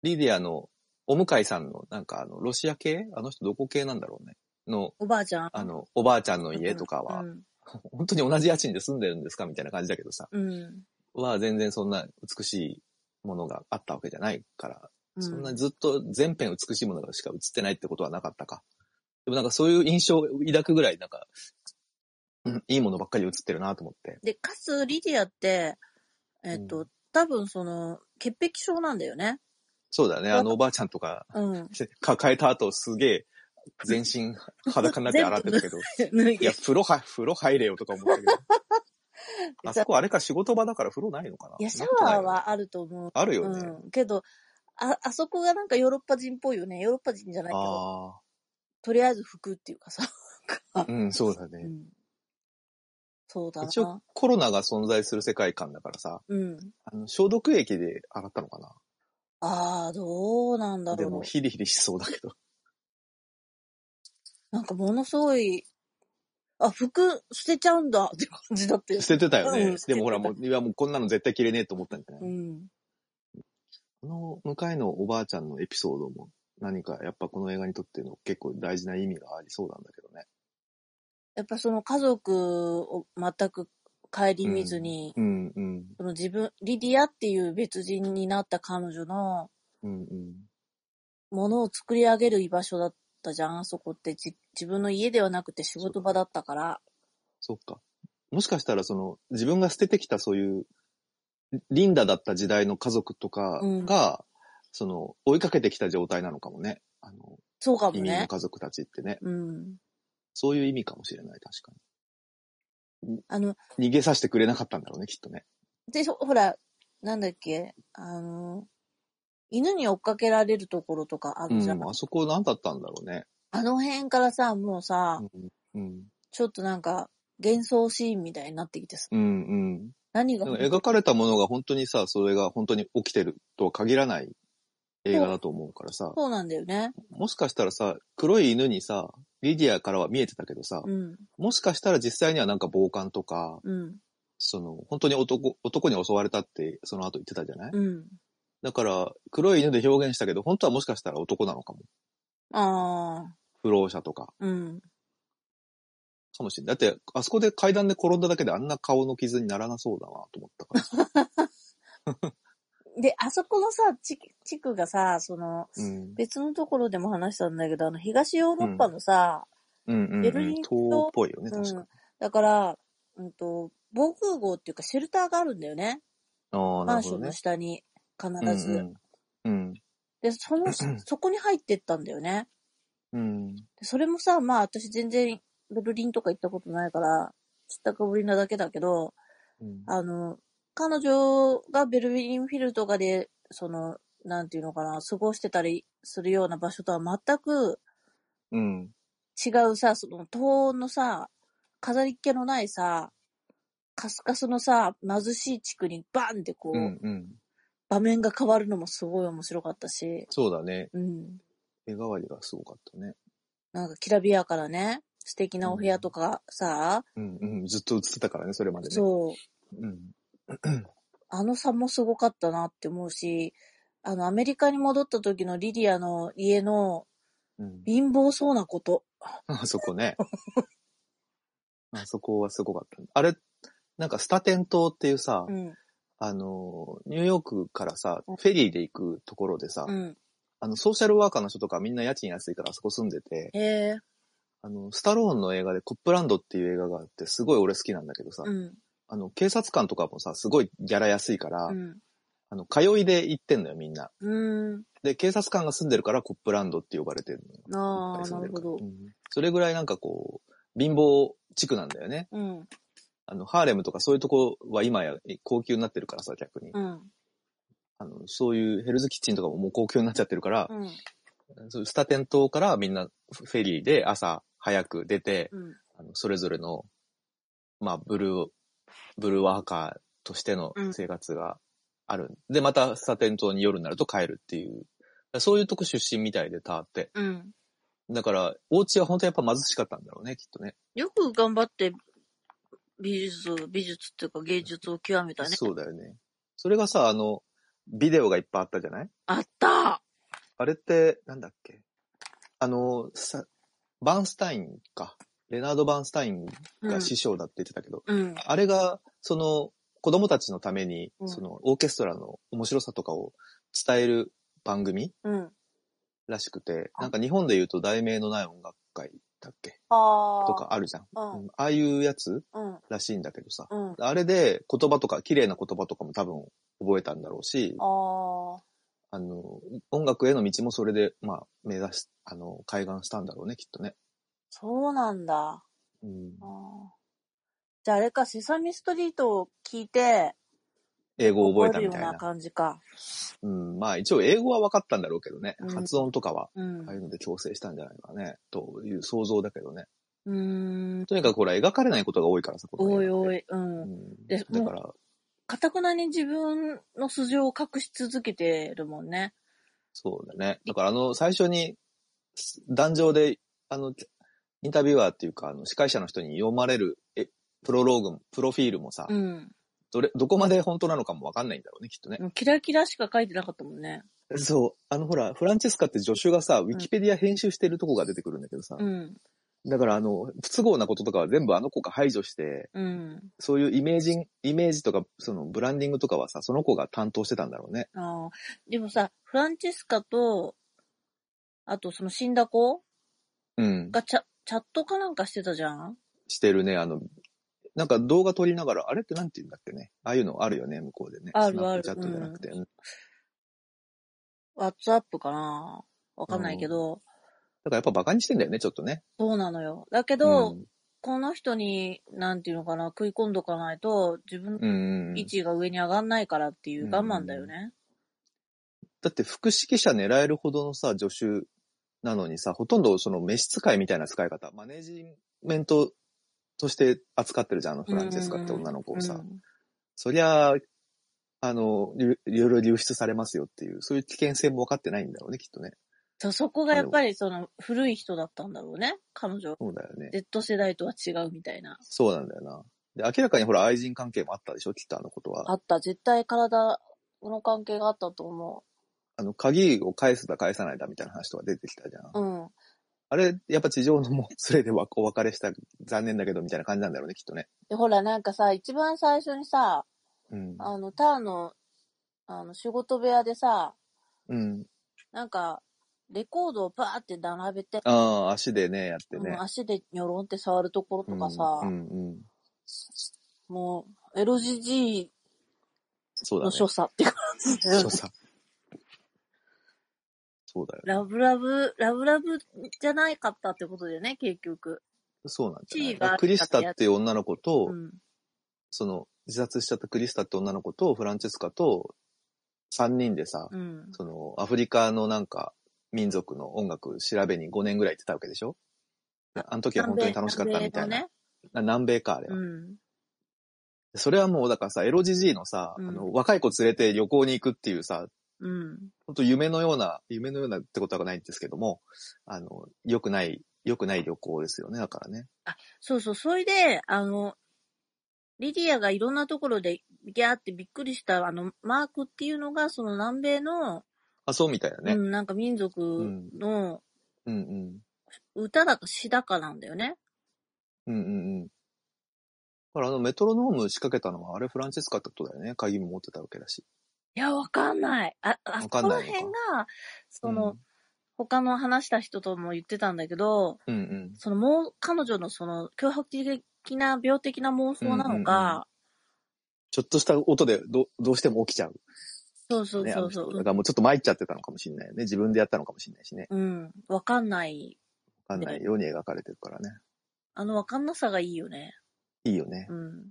リディアのお向かいさんの、なんかあの、ロシア系？あの人どこ系なんだろうね？の、おばあちゃん？あの、おばあちゃんの家とかは、うん。本当に同じ家賃で住んでるんですか？みたいな感じだけどさ、うん。は全然そんな美しいものがあったわけじゃないから、うんそんなずっと全編美しいものがしか映ってないってことはなかったか。でもなんかそういう印象を抱くぐらい、なんか、うんいいものばっかり映ってるなと思って。で、かつ、リディアって、えっ、と、う多分その、潔癖症なんだよね。そうだね、あのおばあちゃんとか、うん。抱えた後すげえ、全身裸になって洗ってたけど、脱いいや、で。風呂は、風呂入れよとか思ったけど。あそこあれか仕事場だから風呂ないのかな？いや、シャワーはあると思う。あるよね。うん。けど、あ、あそこがなんかヨーロッパ人っぽいよね。ヨーロッパ人じゃないけど、あとりあえず服っていうかさ。あ、うん、そうだね。うん。そうだ一応な。コロナが存在する世界観だからさ、うん。あの消毒液で洗ったのかなああ、どうなんだでろう。もヒリヒリしそうだけど。なんかものすごい、あ、服捨てちゃうんだって感じだったよ。捨ててたよね。うんでもほらもう、いやもうこんなの絶対着れねえと思ったんじゃない、うん。この向かいのおばあちゃんのエピソードも何かやっぱこの映画にとっての結構大事な意味がありそうなんだけどね。やっぱその家族を全く顧みずに、うんうん。その自分、リディアっていう別人になった彼女のうんうん。ものを作り上げる居場所だったじゃん、あそこってじ自分の家ではなくて仕事場だったから。そっか。もしかしたらその自分が捨ててきたそういうリンダだった時代の家族とかが、その追いかけてきた状態なのかもね。あの、そうかも移民のね。家族たちってね。うん。そういう意味かもしれない、確かあの、に。逃げさせてくれなかったんだろうね、きっとね。で、ほほら、なんだっけ、あの、犬に追っかけられるところとかあうん、るじゃん。あそこ何だったんだろうね。あの辺からさ、もうさ、うん、うん、ちょっとなんか、幻想シーンみたいになってきてさ、うん、うん。何が描かれたものが本当にさ、それが本当に起きてるとは限らない映画だと思うからさ、そうなんだよね。もしかしたらさ、黒い犬にさ、リディアからは見えてたけどさ、うん、もしかしたら実際にはなんか暴漢とか、うん、その、本当に男、男に襲われたって、その後言ってたじゃない、うん。だから、黒い犬で表現したけど、本当はもしかしたら男なのかも。ああ、不老者とか。うん。かもしれない。だって、あそこで階段で転んだだけであんな顔の傷にならなそうだなと思ったから。で、あそこのさ、地地区がさ、その、うん。別のところでも話したんだけど、あの、東ヨーロッパのさ、うんうん、ベルリンうん。塔っぽいよね、うん確か。だから、うんと、防空壕っていうかシェルターがあるんだよね。ああ、なるほどねマンションの。下に、必ず。うんうん。うん。で、その、そこに入ってったんだよね。うん。でそれもさ、まあ私全然ベルリンとか行ったことないから、知ったかぶりなだけだけど、うんあの、彼女がベルリンフィルとかで、その、なんていうのかな、過ごしてたりするような場所とは全くうん。違うさ、その、東欧のさ、飾りっ気のないさ、カスカスのさ、貧しい地区にバンってこう、うんうん。場面が変わるのもすごい面白かったし、そうだね。うん。絵代わりがすごかったね。なんかきらびやかなね、素敵なお部屋とかさ、うんうん。ずっと映ってたからね、それまでね。そう、うん。あの差もすごかったなって思うし、あの、アメリカに戻った時のリディアの家のうん。貧乏そうなこと。あ そこね。あそこはすごかった。あれ、なんかスタテン島っていうさ、うん、あの、ニューヨークからさ、うんフェリーで行くところでさ、うん。あの、ソーシャルワーカーの人とかみんな家賃安いからあそこ住んでて、へえ、あの、スタローンの映画でコップランドっていう映画があって、すごい俺好きなんだけどさ、うん、あの、警察官とかもさ、すごいギャラ安いから、うん、あの、通いで行ってんのよ、みんな。うーん。で、警察官が住んでるからコップランドって呼ばれてるのよ。ああ、なんるほどう。んそれぐらいなんかこう、貧乏地区なんだよね。うん、あの、ハーレムとかそういうとこは今や高級になってるからさ、逆に。うん、あの、そういうヘルズキッチンとかももう高級になっちゃってるから、うん、そういうスタテン島からみんなフェリーで朝早く出て、うん、あのそれぞれの、まあ、ブルー、ブルーワーカーとしての生活がある。で、またスタテン島に夜になると帰るっていう。そういうとこ出身みたいでたって。うん。だから、お家は本当やっぱ貧しかったんだろうね、きっとね。よく頑張って美術、美術っていうか芸術を極めたね。そうだよね。それがさ、あの、ビデオがいっぱいあったじゃない？あったあれって、なんだっけ？あの、さ、バーンスタインか。レナード・バーンスタインが師匠だって言ってたけど、うん。あれが、その、子供たちのために、うんその、オーケストラの面白さとかを伝える番組うん。らしくて、あなんか日本で言うと題名のない音楽会だっけ。とかあるじゃん。ああいうやつうん。らしいんだけどさ。うん。あれで言葉とか、綺麗な言葉とかも多分覚えたんだろうし、ああ。あの、音楽への道もそれで、まあ、目指し、あの、開眼したんだろうね、きっとね。そうなんだ。うんじゃああれか、セサミストリートを聞いて、英語を覚えたみたいなな。感じか。うん、まあ一応英語は分かったんだろうけどね。うん発音とかは、うんああ。いうので調整したんじゃないかね、という想像だけどね。うーん。とにかくほら、描かれないことが多いからさ、こおいおい、う。うんん。でだから、かたくなに自分の素性を隠し続けてるもんね。そうだね。だからあの、最初に、壇上で、あの、インタビュアーっていうか、あの、司会者の人に読まれる、え、プロローグも、プロフィールもさ、うん。どれ、どこまで本当なのかもわかんないんだろうね、きっとね。キラキラしか書いてなかったもんね。そう。あの、ほら、フランチェスカって助手がさ、ウィキペディア編集してるとこが出てくるんだけどさ、うん。だからあの、不都合なこととかは全部あの子が排除して、うん。そういうイメージ、イメージとか、そのブランディングとかはさ、その子が担当してたんだろうね。ああ。でもさ、フランチェスカと、あとその死んだ子うん。がチャチャットかなんかしてたじゃん？してるね、あの、なんか動画撮りながら、あれってなんて言うんだっけね？ああいうのあるよね、向こうでね。あるあるチャットじゃなくて。うんワッツアップかな？わかんないけど、だからやっぱバカにしてんだよね、ちょっとね。そうなのよ。だけど、うんこの人に、なんていうのかな、食い込んどかないと、自分うんうんの位置が上に上がんないからっていう我慢だよね。だって副指揮者狙えるほどのさ、助手なのにさ、ほとんどその召使いみたいな使い方、マネージメントとして扱ってるじゃん、あのフランチェスカって女の子をさ。うんそりゃあ、あの、いいろいろ流出されますよっていう、そういう危険性も分かってないんだろうね、きっとね。そうそこがやっぱりその古い人だったんだろうね。彼女。そうだよね。Z 世代とは違うみたいな。そうなんだよな。で、明らかにほら愛人関係もあったでしょきっとあのことは。あった。絶対体の関係があったと思あの、鍵を返すだ返さないだみたいな話とか出てきたじゃん。う。うん。あれ、やっぱ地上のもう連れでわお別れした、残念だけどみたいな感じなんだろうね、きっとね。で、ほら、なんかさ、一番最初にさ、うん。あの、ターの、あの、仕事部屋でさ、うん。なんか、レコードをバーって並べて、ああ、足でね、やってねうん。足でニョロンって触るところとかさ、うん、うん、うん。もう、LGG そうだね。の所作って感じだよね所作。そうだよ。ラブラブ、ラブラブじゃないかったってことだよね、結局。そうなんじゃない？クリスタっていう女の子と、うん。その、自殺しちゃったクリスタって女の子と、フランチェスカと、三人でさ、うん。その、アフリカのなんか、民族の音楽調べに5年ぐらい行ってたわけでしょ？であの時は本当に楽しかったみたいな。南米のね。な南米か、あれは。うん。それはもう、だからさ、エロジジイのさ、うんあの、若い子連れて旅行に行くっていうさ、うん。本当夢のような、夢のようなってことはないんですけども、あの、良くない、良くない旅行ですよね、だからね。そうそう、それで、あの、リディアがいろんなところでギャーってびっくりしたあのマークっていうのがその南米の、あ、そうみたいなね。うん、なんか民族のうんうん。歌だか詩だかなんだよね。うんうんうん。だからあのメトロノーム仕掛けたのはあれフランチェスカってことだよね。鍵も持ってたわけだし。いや、わかんない。あ、あわそこら辺が、その、他の話した人とも言ってたんだけど、うんうん。そのもう、彼女のその、脅迫的な病的な妄想なのか、ちょっとした音でどどうしても起きちゃう。そうそう。そうそう、だからもうちょっと参っちゃってたのかもしれないよね。自分でやったのかもしれないしね。うん、わかんない。わかんないように描かれてるからね。あのわかんなさがいいよね。いいよね。うん。分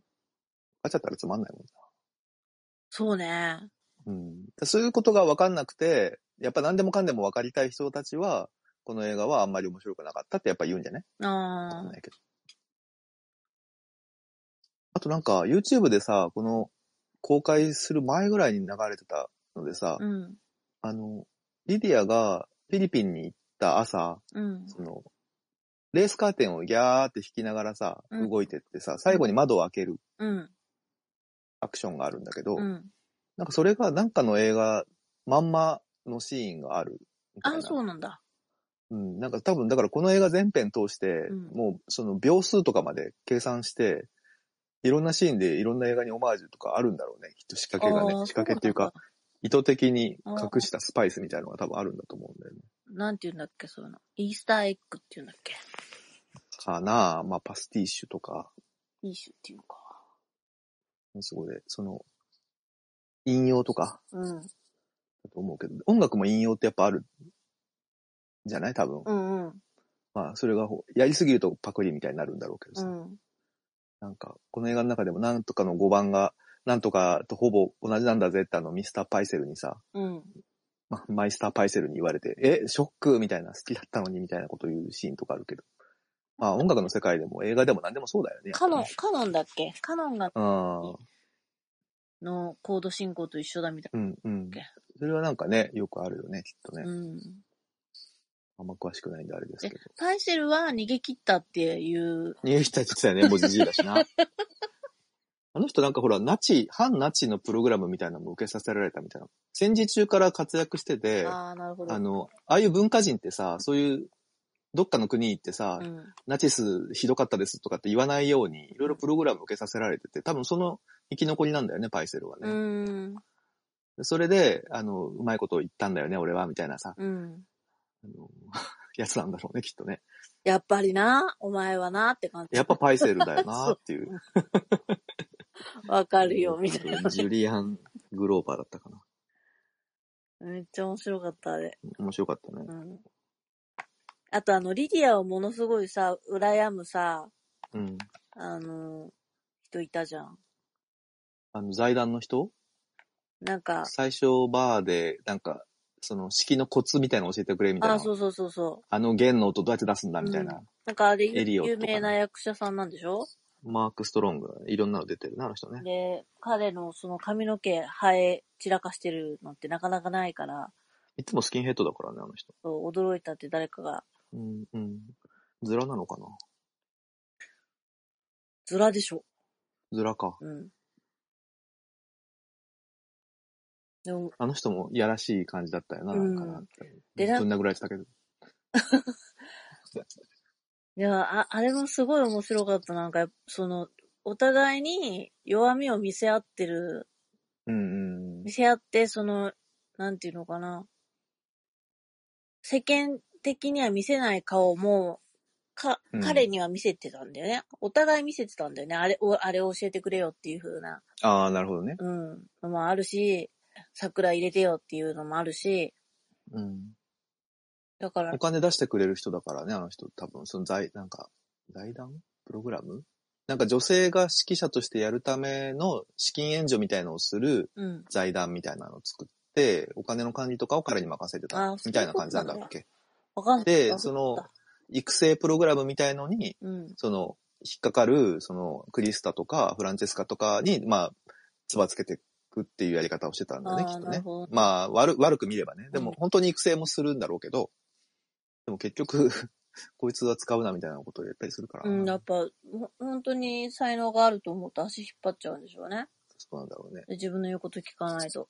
かっちゃったらつまんないもんそうね。な。うん。そういうことが分かんなくて、やっぱ何でもかんでも分かりたい人たちは、この映画はあんまり面白くなかったってやっぱ言うんじゃない？わかんあないけど。あとなんか YouTube でさ、この公開する前ぐらいに流れてたのでさ、あ、うん、あの、リディアがフィリピンに行った朝、うん、その、レースカーテンをギャーって引きながらさ、うん動いてってさ、最後に窓を開けるうん、アクションがあるんだけど、うん。なんかそれがなんかの映画まんまのシーンがあるみたいな。あ、そうなんだ。うん、なんか多分、だからこの映画全編通して、うんもうその秒数とかまで計算して、いろんなシーンでいろんな映画にオマージュとかあるんだろうね。きっと仕掛けがね仕掛けっていうか、意図的に隠したスパイスみたいなのが多分あるんだと思うんだよね。なんて言うんだっけ、そういうの。イースターエッグって言うんだっけ。かなまあパスティッシュとか、イーシュっていうか。そこで、その、引用とかうん、だと思うけど、音楽も引用ってやっぱあるんじゃない？多分。うん、うん、まあそれがほやりすぎるとパクリみたいになるんだろうけどさ。うん。なんか、この映画の中でもなんとかの5番が、なんとかとほぼ同じなんだぜってあのミスターパイセルにさ、うん。まマイスターパイセルに言われて、え、ショックみたいな好きだったのにみたいなこと言うシーンとかあるけど。まあ音楽の世界でも映画でも何でもそうだよね。カノン、カノンだっけ？カノンが、うん。のコード進行と一緒だみたいうんうんけ。それはなんかね、よくあるよね、きっとね。な。うん。あんま詳しくないんであれですけど。パイセルは逃げ切ったっていう、逃げ切ったって言ってたよね、もうじじいだしな。あの人なんかほら、ナチ、反ナチのプログラムみたいなのも受けさせられたみたいな。戦時中から活躍してて、あ。の、ああいう文化人ってさ、そういう、どっかの国行ってさ、うん。ナチスひどかったですとかって言わないように、いろいろプログラム受けさせられてて、多分その生き残りなんだよね、パイセルはうね。ん。でそれで、あの、うまいこと言ったんだよね、俺は、みたいなさ、うん。あの やつなんだろうね、きっとね。やっぱりな、お前はなって感じ。やっぱパイセルだよな、っていう。わかるよ、みたいな。ジュリアン・グローバーだったかな。めっちゃ面白かった、あれ。面白かったねう。ん。あとあの、リディアをものすごいさ、羨むさ、うん。あの、人いたじゃん。あの、財団の人？なんか、最初バーで、なんか、その式のコツみたいなの教えてくれみたいな。あ、そうそうそうそう。あの弦の音どうやって出すんだみたいな。なんかあれ、エリオットかな有名な役者さんなんでしょ？マーク・ストロング、いろんなの出てるな、あの人ね。で、彼のその髪の毛生え散らかしてるのってなかなかないから、いつもスキンヘッドだからね、あの人。そう驚いたって誰かが、うん、うん。ズラなのかな？ズラでしょ。ずらか。うん。でも、あの人もいやらしい感じだったよな、うんなんかな。でなぶん殴られてたけど。いや、あ、あれもすごい面白かった。なんか、その、お互いに弱みを見せ合ってる、うんうん見せ合って、その、なんていうのかな。世間的には見せない顔も、かう、ん彼には見せてたんだよね。お互い見せてたんだよね。あれ、おあれを教えてくれよっていう風な、ああ、なるほどね。うん、のもあるし、桜入れてよっていうのもあるし、うん。だからお、金出してくれる人だからね、あの人。多分、その財、なんか、財団？プログラム？なんか女性が指揮者としてやるための資金援助みたいのをするうん。財団みたいなのを作って、お金の管理とかを彼に任せてたみたいな感じなんだっけ？わかんない。で、あその、育成プログラムみたいのに、うん。その、引っかかる、その、クリスタとか、フランチェスカとかに、まあ、つばつけていくっていうやり方をしてたんだよね、きっとね。まあ、悪、悪く見ればね。でもうん、本当に育成もするんだろうけど、でも結局、こいつは使うなみたいなことを言ったりするからな。うん、やっぱ、ほ本当に才能があると思うと足引っ張っちゃうんでしょうね。そうなんだろうね。で自分の言うこと聞かないと。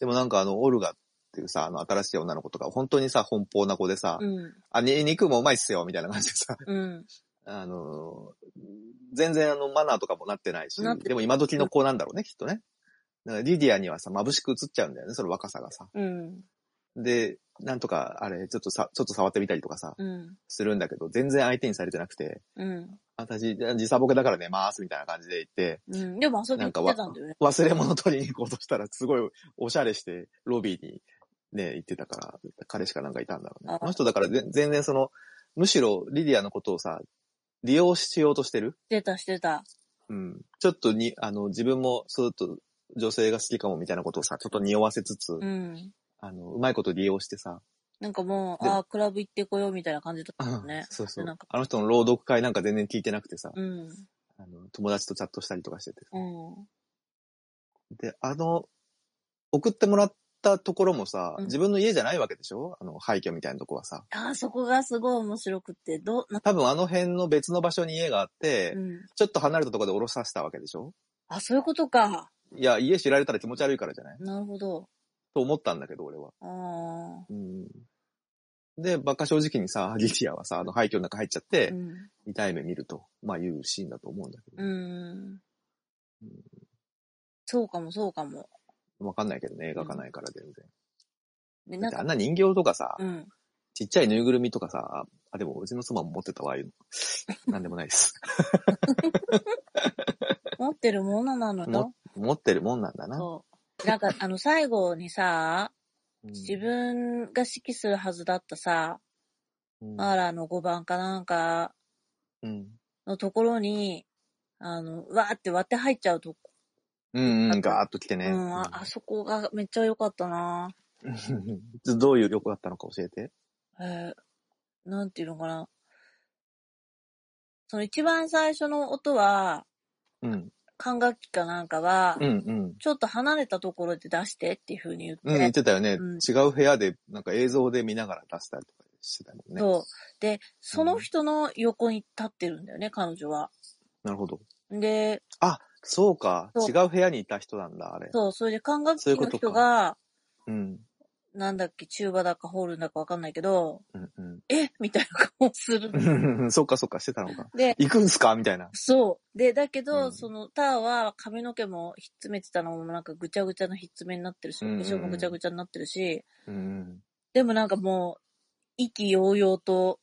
でもなんかあの、オルガっていうさ、あの、新しい女の子とか、本当にさ、奔放な子でさ、うん。あ、に肉もうまいっすよ、みたいな感じでさ、うん。あのー、全然あの、マナーとかもなってないしでも今時の子なんだろうね、きっとね。だからリディアにはさ、眩しく映っちゃうんだよね、その若さがさ。うん。で、なんとか、あれ、ちょっとさ、ちょっと触ってみたりとかさ、うん。するんだけど、全然相手にされてなくて、うん。私、時差ボケだから寝ます、みたいな感じで言って、うん。でも遊びに行ってたんだよね。忘れ物取りに行こうとしたら、すごいおしゃれして、ロビーにね、行ってたから、彼しかなんかいたんだろうねあ。この人だからぜ全然その、むしろリディアのことをさ、利用しようとしてる？してた、してた。うん。ちょっとに、あの、自分も、そうと、女性が好きかもみたいなことをさ、ちょっと匂わせつつ、うん。あの、うまいこと利用してさ、なんかもう、でああ、クラブ行ってこようみたいな感じだったもんね。そうそう。あの人の朗読会なんか全然聞いてなくてさ、うん。あの友達とチャットしたりとかしてて。うん。で、あの、送ってもらったところもさ、うん自分の家じゃないわけでしょ？あの、廃墟みたいなとこはさ。ああ、そこがすごい面白くって、ど多分あの辺の別の場所に家があって、うん。ちょっと離れたところで降ろさせたわけでしょ？あ、そういうことか。いや、家知られたら気持ち悪いからじゃない？なるほど。と思ったんだけど、俺は。ああ。うん。で、バカ正直にさ、リディアはさ、あの廃墟の中入っちゃって、うん。痛い目見ると、まあいうシーンだと思うんだけど。うん。そうかも、そうかも。わかんないけどね、映画かないから全然。で、なんかあん、な人形とかさ、うん。ちっちゃいぬいぐるみとかさ、あ、でもうちの妻も持ってたわ、ああいうの。なんでもないです。持ってるものなのよ。持ってるもんなんだな。そう。なんか、あの、最後にさ、うん自分が指揮するはずだったさ、うんマーラーの5番かなんかうん。のところに、あの、わーって割って入っちゃうとこ。うんうん、ガーッと来てね。うん、あ、あそこがめっちゃ良かったなうんどういう欲だったのか教えて。えー、なんていうのかな。その一番最初の音は、うん。管楽器かなんかは、うんうん。ちょっと離れたところで出してっていう風に言って、うん、言ってたよね、うん違う部屋で、なんか映像で見ながら出したりとかしてたもんね。そう。で、その人の横に立ってるんだよね、彼女は。なるほど。で、あ、そうか。そう違う部屋にいた人なんだ、あれ。そう、それで管楽器ういうことか人が、うん。なんだっけ、チューバだかホールだかわかんないけど、うんうんえ？みたいな顔する。うん。そっかそっか、してたのか。で、行くんすか？みたいな。そう。で、だけど、うんその、ターは髪の毛もひっつめてたのもなんかぐちゃぐちゃのひっつめになってるし、おうんうん化粧もぐちゃぐちゃになってるし、うん。でもなんかもう、意気揚々と、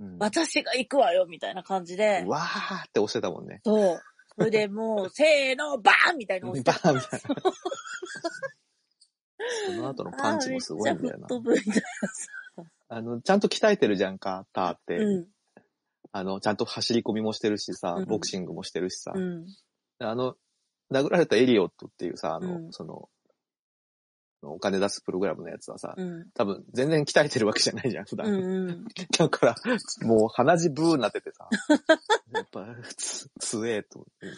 うん、私が行くわよみたいな感じでう、わーって押してたもんね。そう。それでもう、せーの、バーンみたいなバー押してンみたいな。その後のパンチもすごいんだよなあ。の、ちゃんと鍛えてるじゃんか、ターって。な。うん。あの、ちゃんと走り込みもしてるしさうん、ボクシングもしてるしさ。うん。あの、殴られたエリオットっていうさ、あの、うんその、お金出すプログラムのやつはさ、うん。多分全然鍛えてるわけじゃないじゃん、普段。うんうん。だから、もう鼻血ブーになっててさ、やっぱ、つ、強えと思ってね。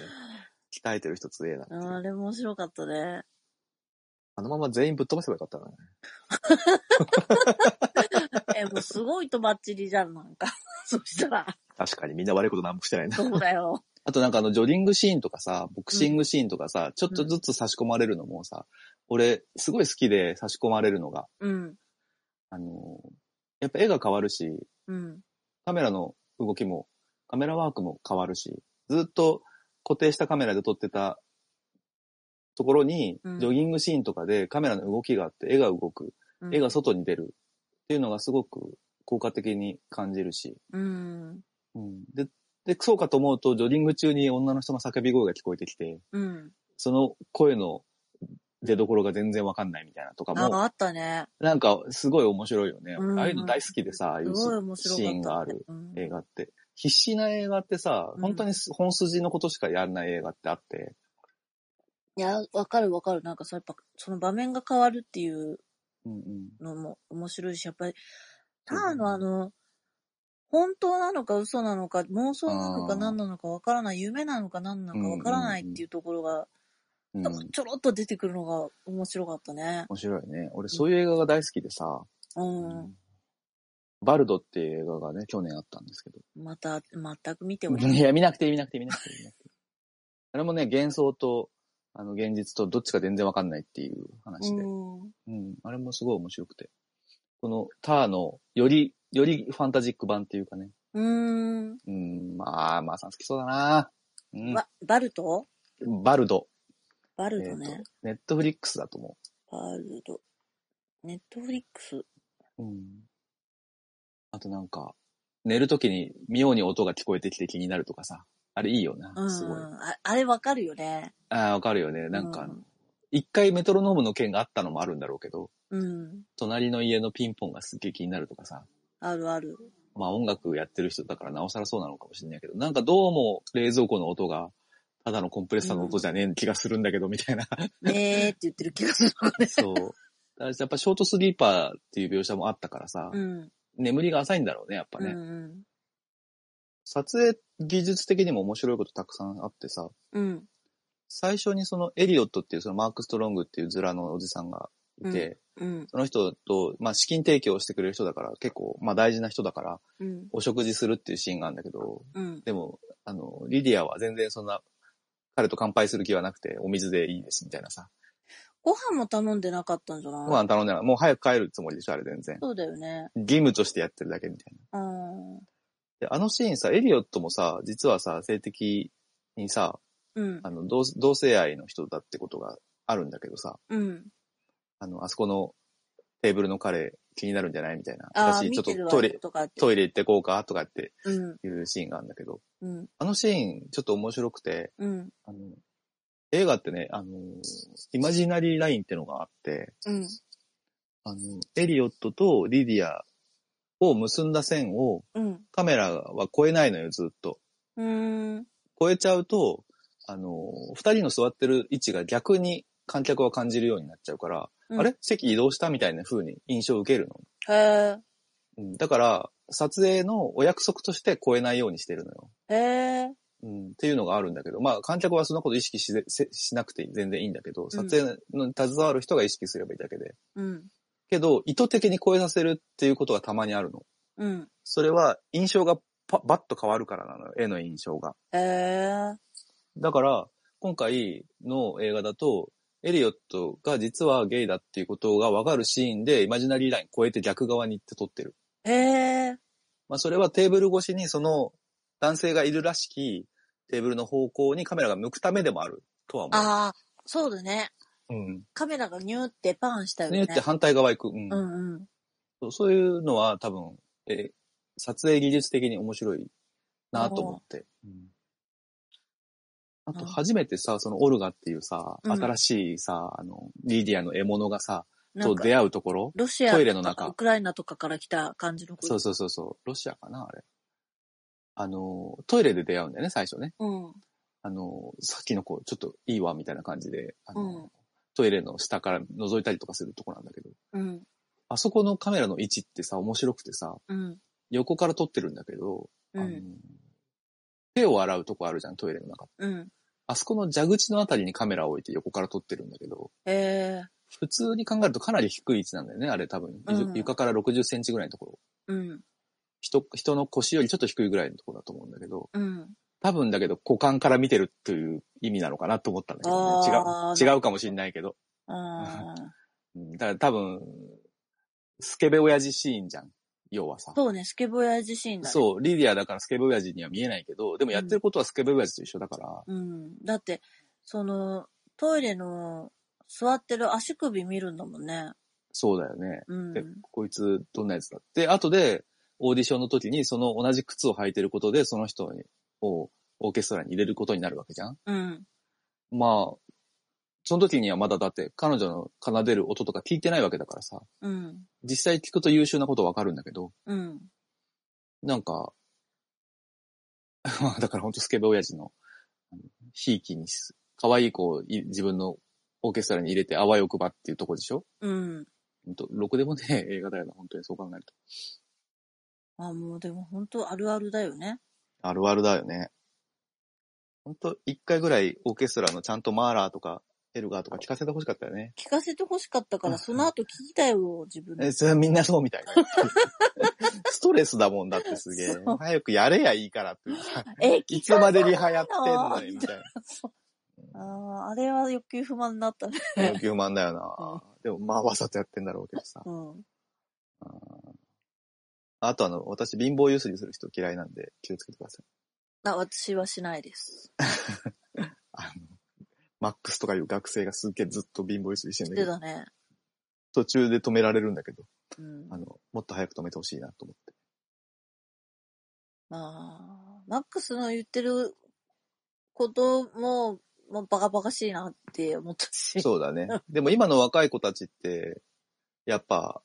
鍛えてる人強えな。あれ面白かったね。あのまま全員ぶっ飛ばせばよかったな。え、もうすごいとばっちりじゃん、なんか。そしたら。確かにみんな悪いこと何もしてないな。そうだよ。あとなんかあの、ジョギングシーンとかさ、ボクシングシーンとかさ、ちょっとずつ差し込まれるのもさ、俺、すごい好きで差し込まれるのが、うん。あの、やっぱ絵が変わるし、うん。カメラの動きも、カメラワークも変わるし、ずっと固定したカメラで撮ってたところに、うんジョギングシーンとかでカメラの動きがあって、絵が動く、うん。絵が外に出るっていうのがすごく効果的に感じるし、うん。うん、で、で、そうかと思うと、ジョギング中に女の人の叫び声が聞こえてきて、うん。その声の出所が全然わかんないみたいなとかあ、も、あったね。なんかすごい面白いよね。うんああいうの大好きでさ、ああいう。シーンがあるうん。映画って。必死な映画ってさ、うん本当に本筋のことしかやらない映画ってあって、いや、わかるわかる。なんかさ、やっぱ、その場面が変わるっていううんうん。のも面白いし、やっぱり、ターのあの、本当なのか嘘なのか、妄想なのか何なのかわからない、夢なのか何なのかわからないっていうところが、うん、ちょろっと出てくるのが面白かったね。面白いね。俺そういう映画が大好きでさ、うん。バルドっていう映画がね、去年あったんですけど。また、全く見ておりいや、見なくていい見なくて見なくて見なくて。あれもね、幻想と、あの、現実とどっちか全然わかんないっていう話で。うん。うん、あれもすごい面白くて。このターの、より、よりファンタジック版っていうかね。うーん。うん、まあ、まあさん好きそうだな。うん。わ、バルト？バルド。バルドね。と、ネットフリックスだと思バルド。ネットフリックス？う。うん。あとなんか、寝るときに妙に音が聞こえてきて気になるとかさ。あれいいよな。うん。すごい。ああれわかるよね。ああ、わかるよね。なんかうん、一回メトロノームの件があったのもあるんだろうけど、うん。隣の家のピンポンがすっげえ気になるとかさ。あるある。まあ音楽やってる人だからなおさらそうなのかもしれないけど、なんかどうも冷蔵庫の音が、ただのコンプレッサーの音じゃねえ気がするんだけど、みたいな。ねーって言ってる気がする。そう。だからやっぱショートスリーパーっていう描写もあったからさ、うん。眠りが浅いんだろうね、やっぱうんね。うん。撮影技術的にも面白いことたくさんあってさ、うん。最初にそのエリオットっていうそのマーク・ストロングっていうズラのおじさんがいて、うん。その人と、まあ資金提供してくれる人だから、結構、まあ大事な人だから、うん。お食事するっていうシーンがあるんだけど、うん。でも、あの、リディアは全然そんな、彼と乾杯する気はなくて、お水でいいですみたいなさ。ご飯も頼んでなかったんじゃない？ご飯頼んでない。もう早く帰るつもりでしょ、あれ全然。そうだよね。義務としてやってるだけみたいな。うん。で、あのシーンさ、エリオットもさ、実はさ、性的にさ、うん。あの、同同性愛の人だってことがあるんだけどさ、うん。あの、あそこのテーブルの彼気になるんじゃないみたいな。私、ちょっとトイレ。トイレ行ってこうかとかってうん。いうシーンがあるんだけど、うん。あのシーン、ちょっと面白くて、うん。あの、映画ってね、あの、イマジナリーラインってのがあって、うん。あの、エリオットとリディアを結んだ線をうん。カメラは越えないのよ、ずっと。うーん。越えちゃうと、あの、二人の座ってる位置が逆に観客は感じるようになっちゃうから、うんあれ？席移動したみたいな風に印象を受けるの？へうん、だから、撮影のお約束として超えないようにしてるのよ。え。へえ。うん、っていうのがあるんだけど、まあ観客はそんなこと意識しなくて全然いいんだけど、撮影の携わる人が意識すればいいだけで。うん。けど、意図的に超えさせるっていうことがたまにあるの。うん。それは印象がパバッと変わるからなのよ、絵の印象が。へえ。だから、今回の映画だと、エリオットが実はゲイだっていうことがわかるシーンで、イマジナリーライン超えて逆側に行って撮ってる。へえ。まあ、それはテーブル越しにその男性がいるらしきテーブルの方向にカメラが向くためでもあるとは思う。ああ、そうだね。うん。カメラがニューってパンしたよね。ねって反対側行く。うん。うんうん。そうそういうのは多分、えー撮影技術的に面白いなと思って。うんあと、うん初めてさ、そのオルガっていうさ、うん新しいさ、あの、リディアの獲物がさ、と出会うところ？ロシアトイレの中ウクライナとかから来た感じの子そうそうそうそう。ロシアかなあれ。あの、トイレで出会うんだよね、最初ね。うん。あの、さっきの子、ちょっといいわ、みたいな感じで、あの、うんトイレの下から覗いたりとかするとこなんだけど、うん。あそこのカメラの位置ってさ、面白くてさ、うん。横から撮ってるんだけど、うん。手を洗うとこあるじゃん、トイレの中。うん。あそこの蛇口のあたりにカメラを置いて横から撮ってるんだけど、へえ。普通に考えるとかなり低い位置なんだよね、あれ多分。うん床から60センチぐらいのところ。うん。人、人の腰よりちょっと低いぐらいのところだと思うんだけど、うん。多分だけど股間から見てるっていう意味なのかなと思ったんだけどね。違う、違うかもしんないけど。だから多分、スケベ親父シーンじゃん。要はさ。そうね、スケボヤ自身だね。そう、リディアだからスケベ親父には見えないけど、でもやってることはスケベ親父と一緒だから、うん。だって、その、トイレの座ってる足首見るんだもんね。そうだよね。うん。で、こいつどんなやつだって、後でオーディションの時にその同じ靴を履いてることでその人をオーケストラに入れることになるわけじゃん？うん。まあ、その時にはまだだって彼女の奏でる音とか聞いてないわけだからさ、うん。実際聞くと優秀なことわかるんだけど、うん。なんか、だからほんとスケベ親父の、ひいきにす、可愛い子をい自分のオーケストラに入れてあわよくばっていうとこでしょ？うん。ほんと、ろくでもねえ映画だよな、本当にそう考えると。あ、もうでも本当あるあるだよね。あるあるだよね。ほんと、一回ぐらいオーケストラのちゃんとマーラーとか、エルガーとか聞かせてほしかったよね。聞かせて欲しかったから、その後聞いたよ、自分で。え、それはみんなそうみたいな。ストレスだもんだってすげえ。早くやれやいいからって。え、いつまでリハやってんのにみたい ああ、あれは欲求不満になったね。な。欲求満だよな。でもまあわざとやってんだろうけどさ。うん。あとあの、私貧乏ゆすりする人嫌いなんで気をつけてください。あ、私はしないです。あの、マックスとかいう学生がすっげえずっと貧乏ゆすりしてんだけど、ね。途中で止められるんだけど、うん。あの、もっと早く止めてほしいなと思って。まあ、マックスの言ってることも、もうバカバカしいなって思ったし。そうだね。でも今の若い子たちって、やっぱ、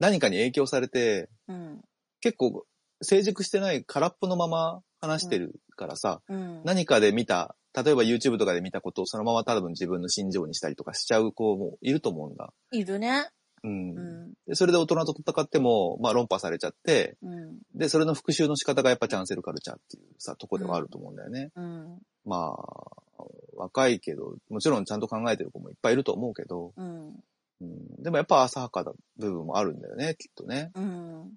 何かに影響されて、うん。結構成熟してない空っぽのまま話してるからさ、うん。何かで見た、例えば YouTube とかで見たことをそのまま多分自分の心情にしたりとかしちゃう子もいると思うんだ。いるね。うん。うん。でそれで大人と戦っても、まあ論破されちゃって、うん。で、それの復習の仕方がやっぱキャンセルカルチャーっていうさ、とこではあると思うんだよね。うん。まあ、若いけど、もちろんちゃんと考えてる子もいっぱいいると思うけど、うん。うん、でもやっぱ浅はかな部分もあるんだよね、きっとね。うん。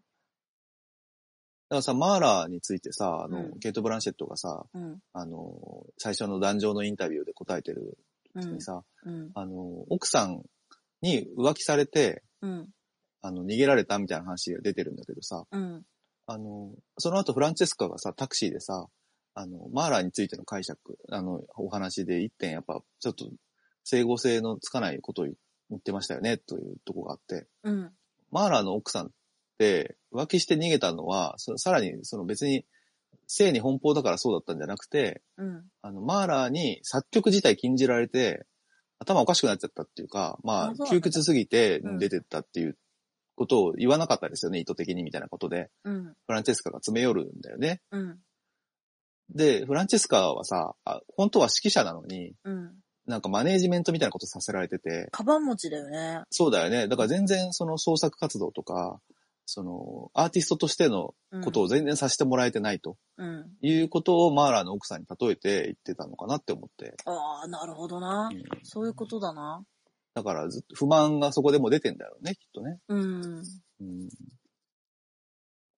だからさ、マーラーについてさ、あの、うんケイト・ブランシェットがさ、うん。あの、最初の壇上のインタビューで答えてるうん時に。さ、うん。あの、奥さんに浮気されて、うん。あの、逃げられたみたいな話が出てるんだけどさ、うん。あの、その後フランチェスカがさ、タクシーでさ、あの、マーラーについての解釈、あの、お話で一点やっぱ、ちょっと、整合性のつかないことを言ってましたよね、というとこがあって、うん。マーラーの奥さんって、浮気して逃げたのは、そさらに、その別に、性に奔放だからそうだったんじゃなくて、うん。あの、マーラーに作曲自体禁じられて、頭おかしくなっちゃったっていうか、まあ窮屈すぎてうん出てったっていうことを言わなかったですよね、意図的にみたいなことで、うん。フランチェスカが詰め寄るんだよね。うん。で、フランチェスカはさ、あ本当は指揮者なのに、うん。なんかマネージメントみたいなことさせられてて、カバン持ちだよね。そうだよね。だから全然その創作活動とか、その、アーティストとしてのうんことを全然させてもらえてないとうん。いうことをマーラーの奥さんに例えて言ってたのかなって思って。ああ、なるほどな。うんそういうことだな。だからずっと不満がそこでも出てんだろうね、きっとね。うん。うん、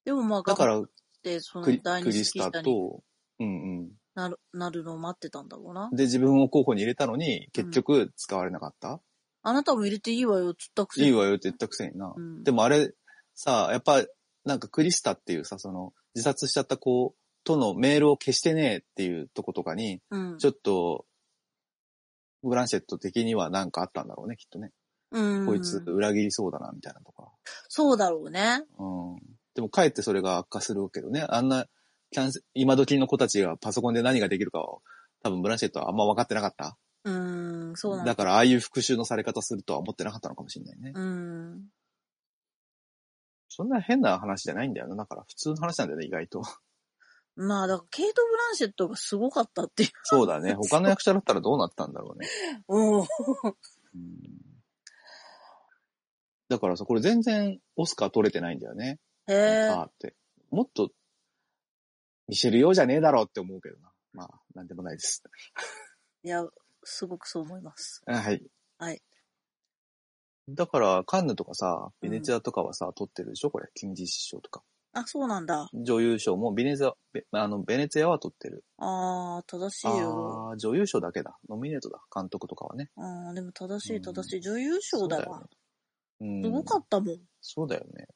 でもまあ、だから頑張って、そクリスタと、うんなる、なるのを待ってたんだろうなうん。。で、自分を候補に入れたのに、結局使われなかった、あなたも入れていいわよ、つったくせに。いいわよって言ったくせにな。うんでもあれ、さ、やっぱ、なんかクリスタっていうさ、その、自殺しちゃった子とのメールを消してねえっていうとことかに、うん。ちょっと、ブランシェット的にはなんかあったんだろうね、きっとね。うん。こいつ裏切りそうだな、みたいなとか。そうだろうね。うん。でもかえってそれが悪化するけどね。あんな、キャンセ今時の子たちがパソコンで何ができるかを、多分ブランシェットはあんま分かってなかった？うん、そうなんだ。だからああいう復讐のされ方するとは思ってなかったのかもしれないね。うん。そんな変な話じゃないんだよな。だから普通の話なんだよね、意外と。まあ、だから、ケイト・ブランシェットがすごかったっていう。そうだね。他の役者だったらどうなったんだろうね。うん。うんだからさ、これ全然オスカー取れてないんだよね。へえ。あーって。もっと、ミシェル用じゃねえだろうって思うけどな。まあ、なんでもないです。いや、すごくそう思います。あはい。はい。だから、カンヌとかさ、ベネチアとかはさ、撮ってるでしょ？これ、金獅子賞とか。あ、そうなんだ。女優賞もベネズア、ベあの、ベネツィアは取ってる。あー、正しいよ。ああ、女優賞だけだ。ノミネートだ。監督とかはね。あー、でも正しうんい正しい。女優賞だわ。だよねうん。すごかったもん。そうだよね。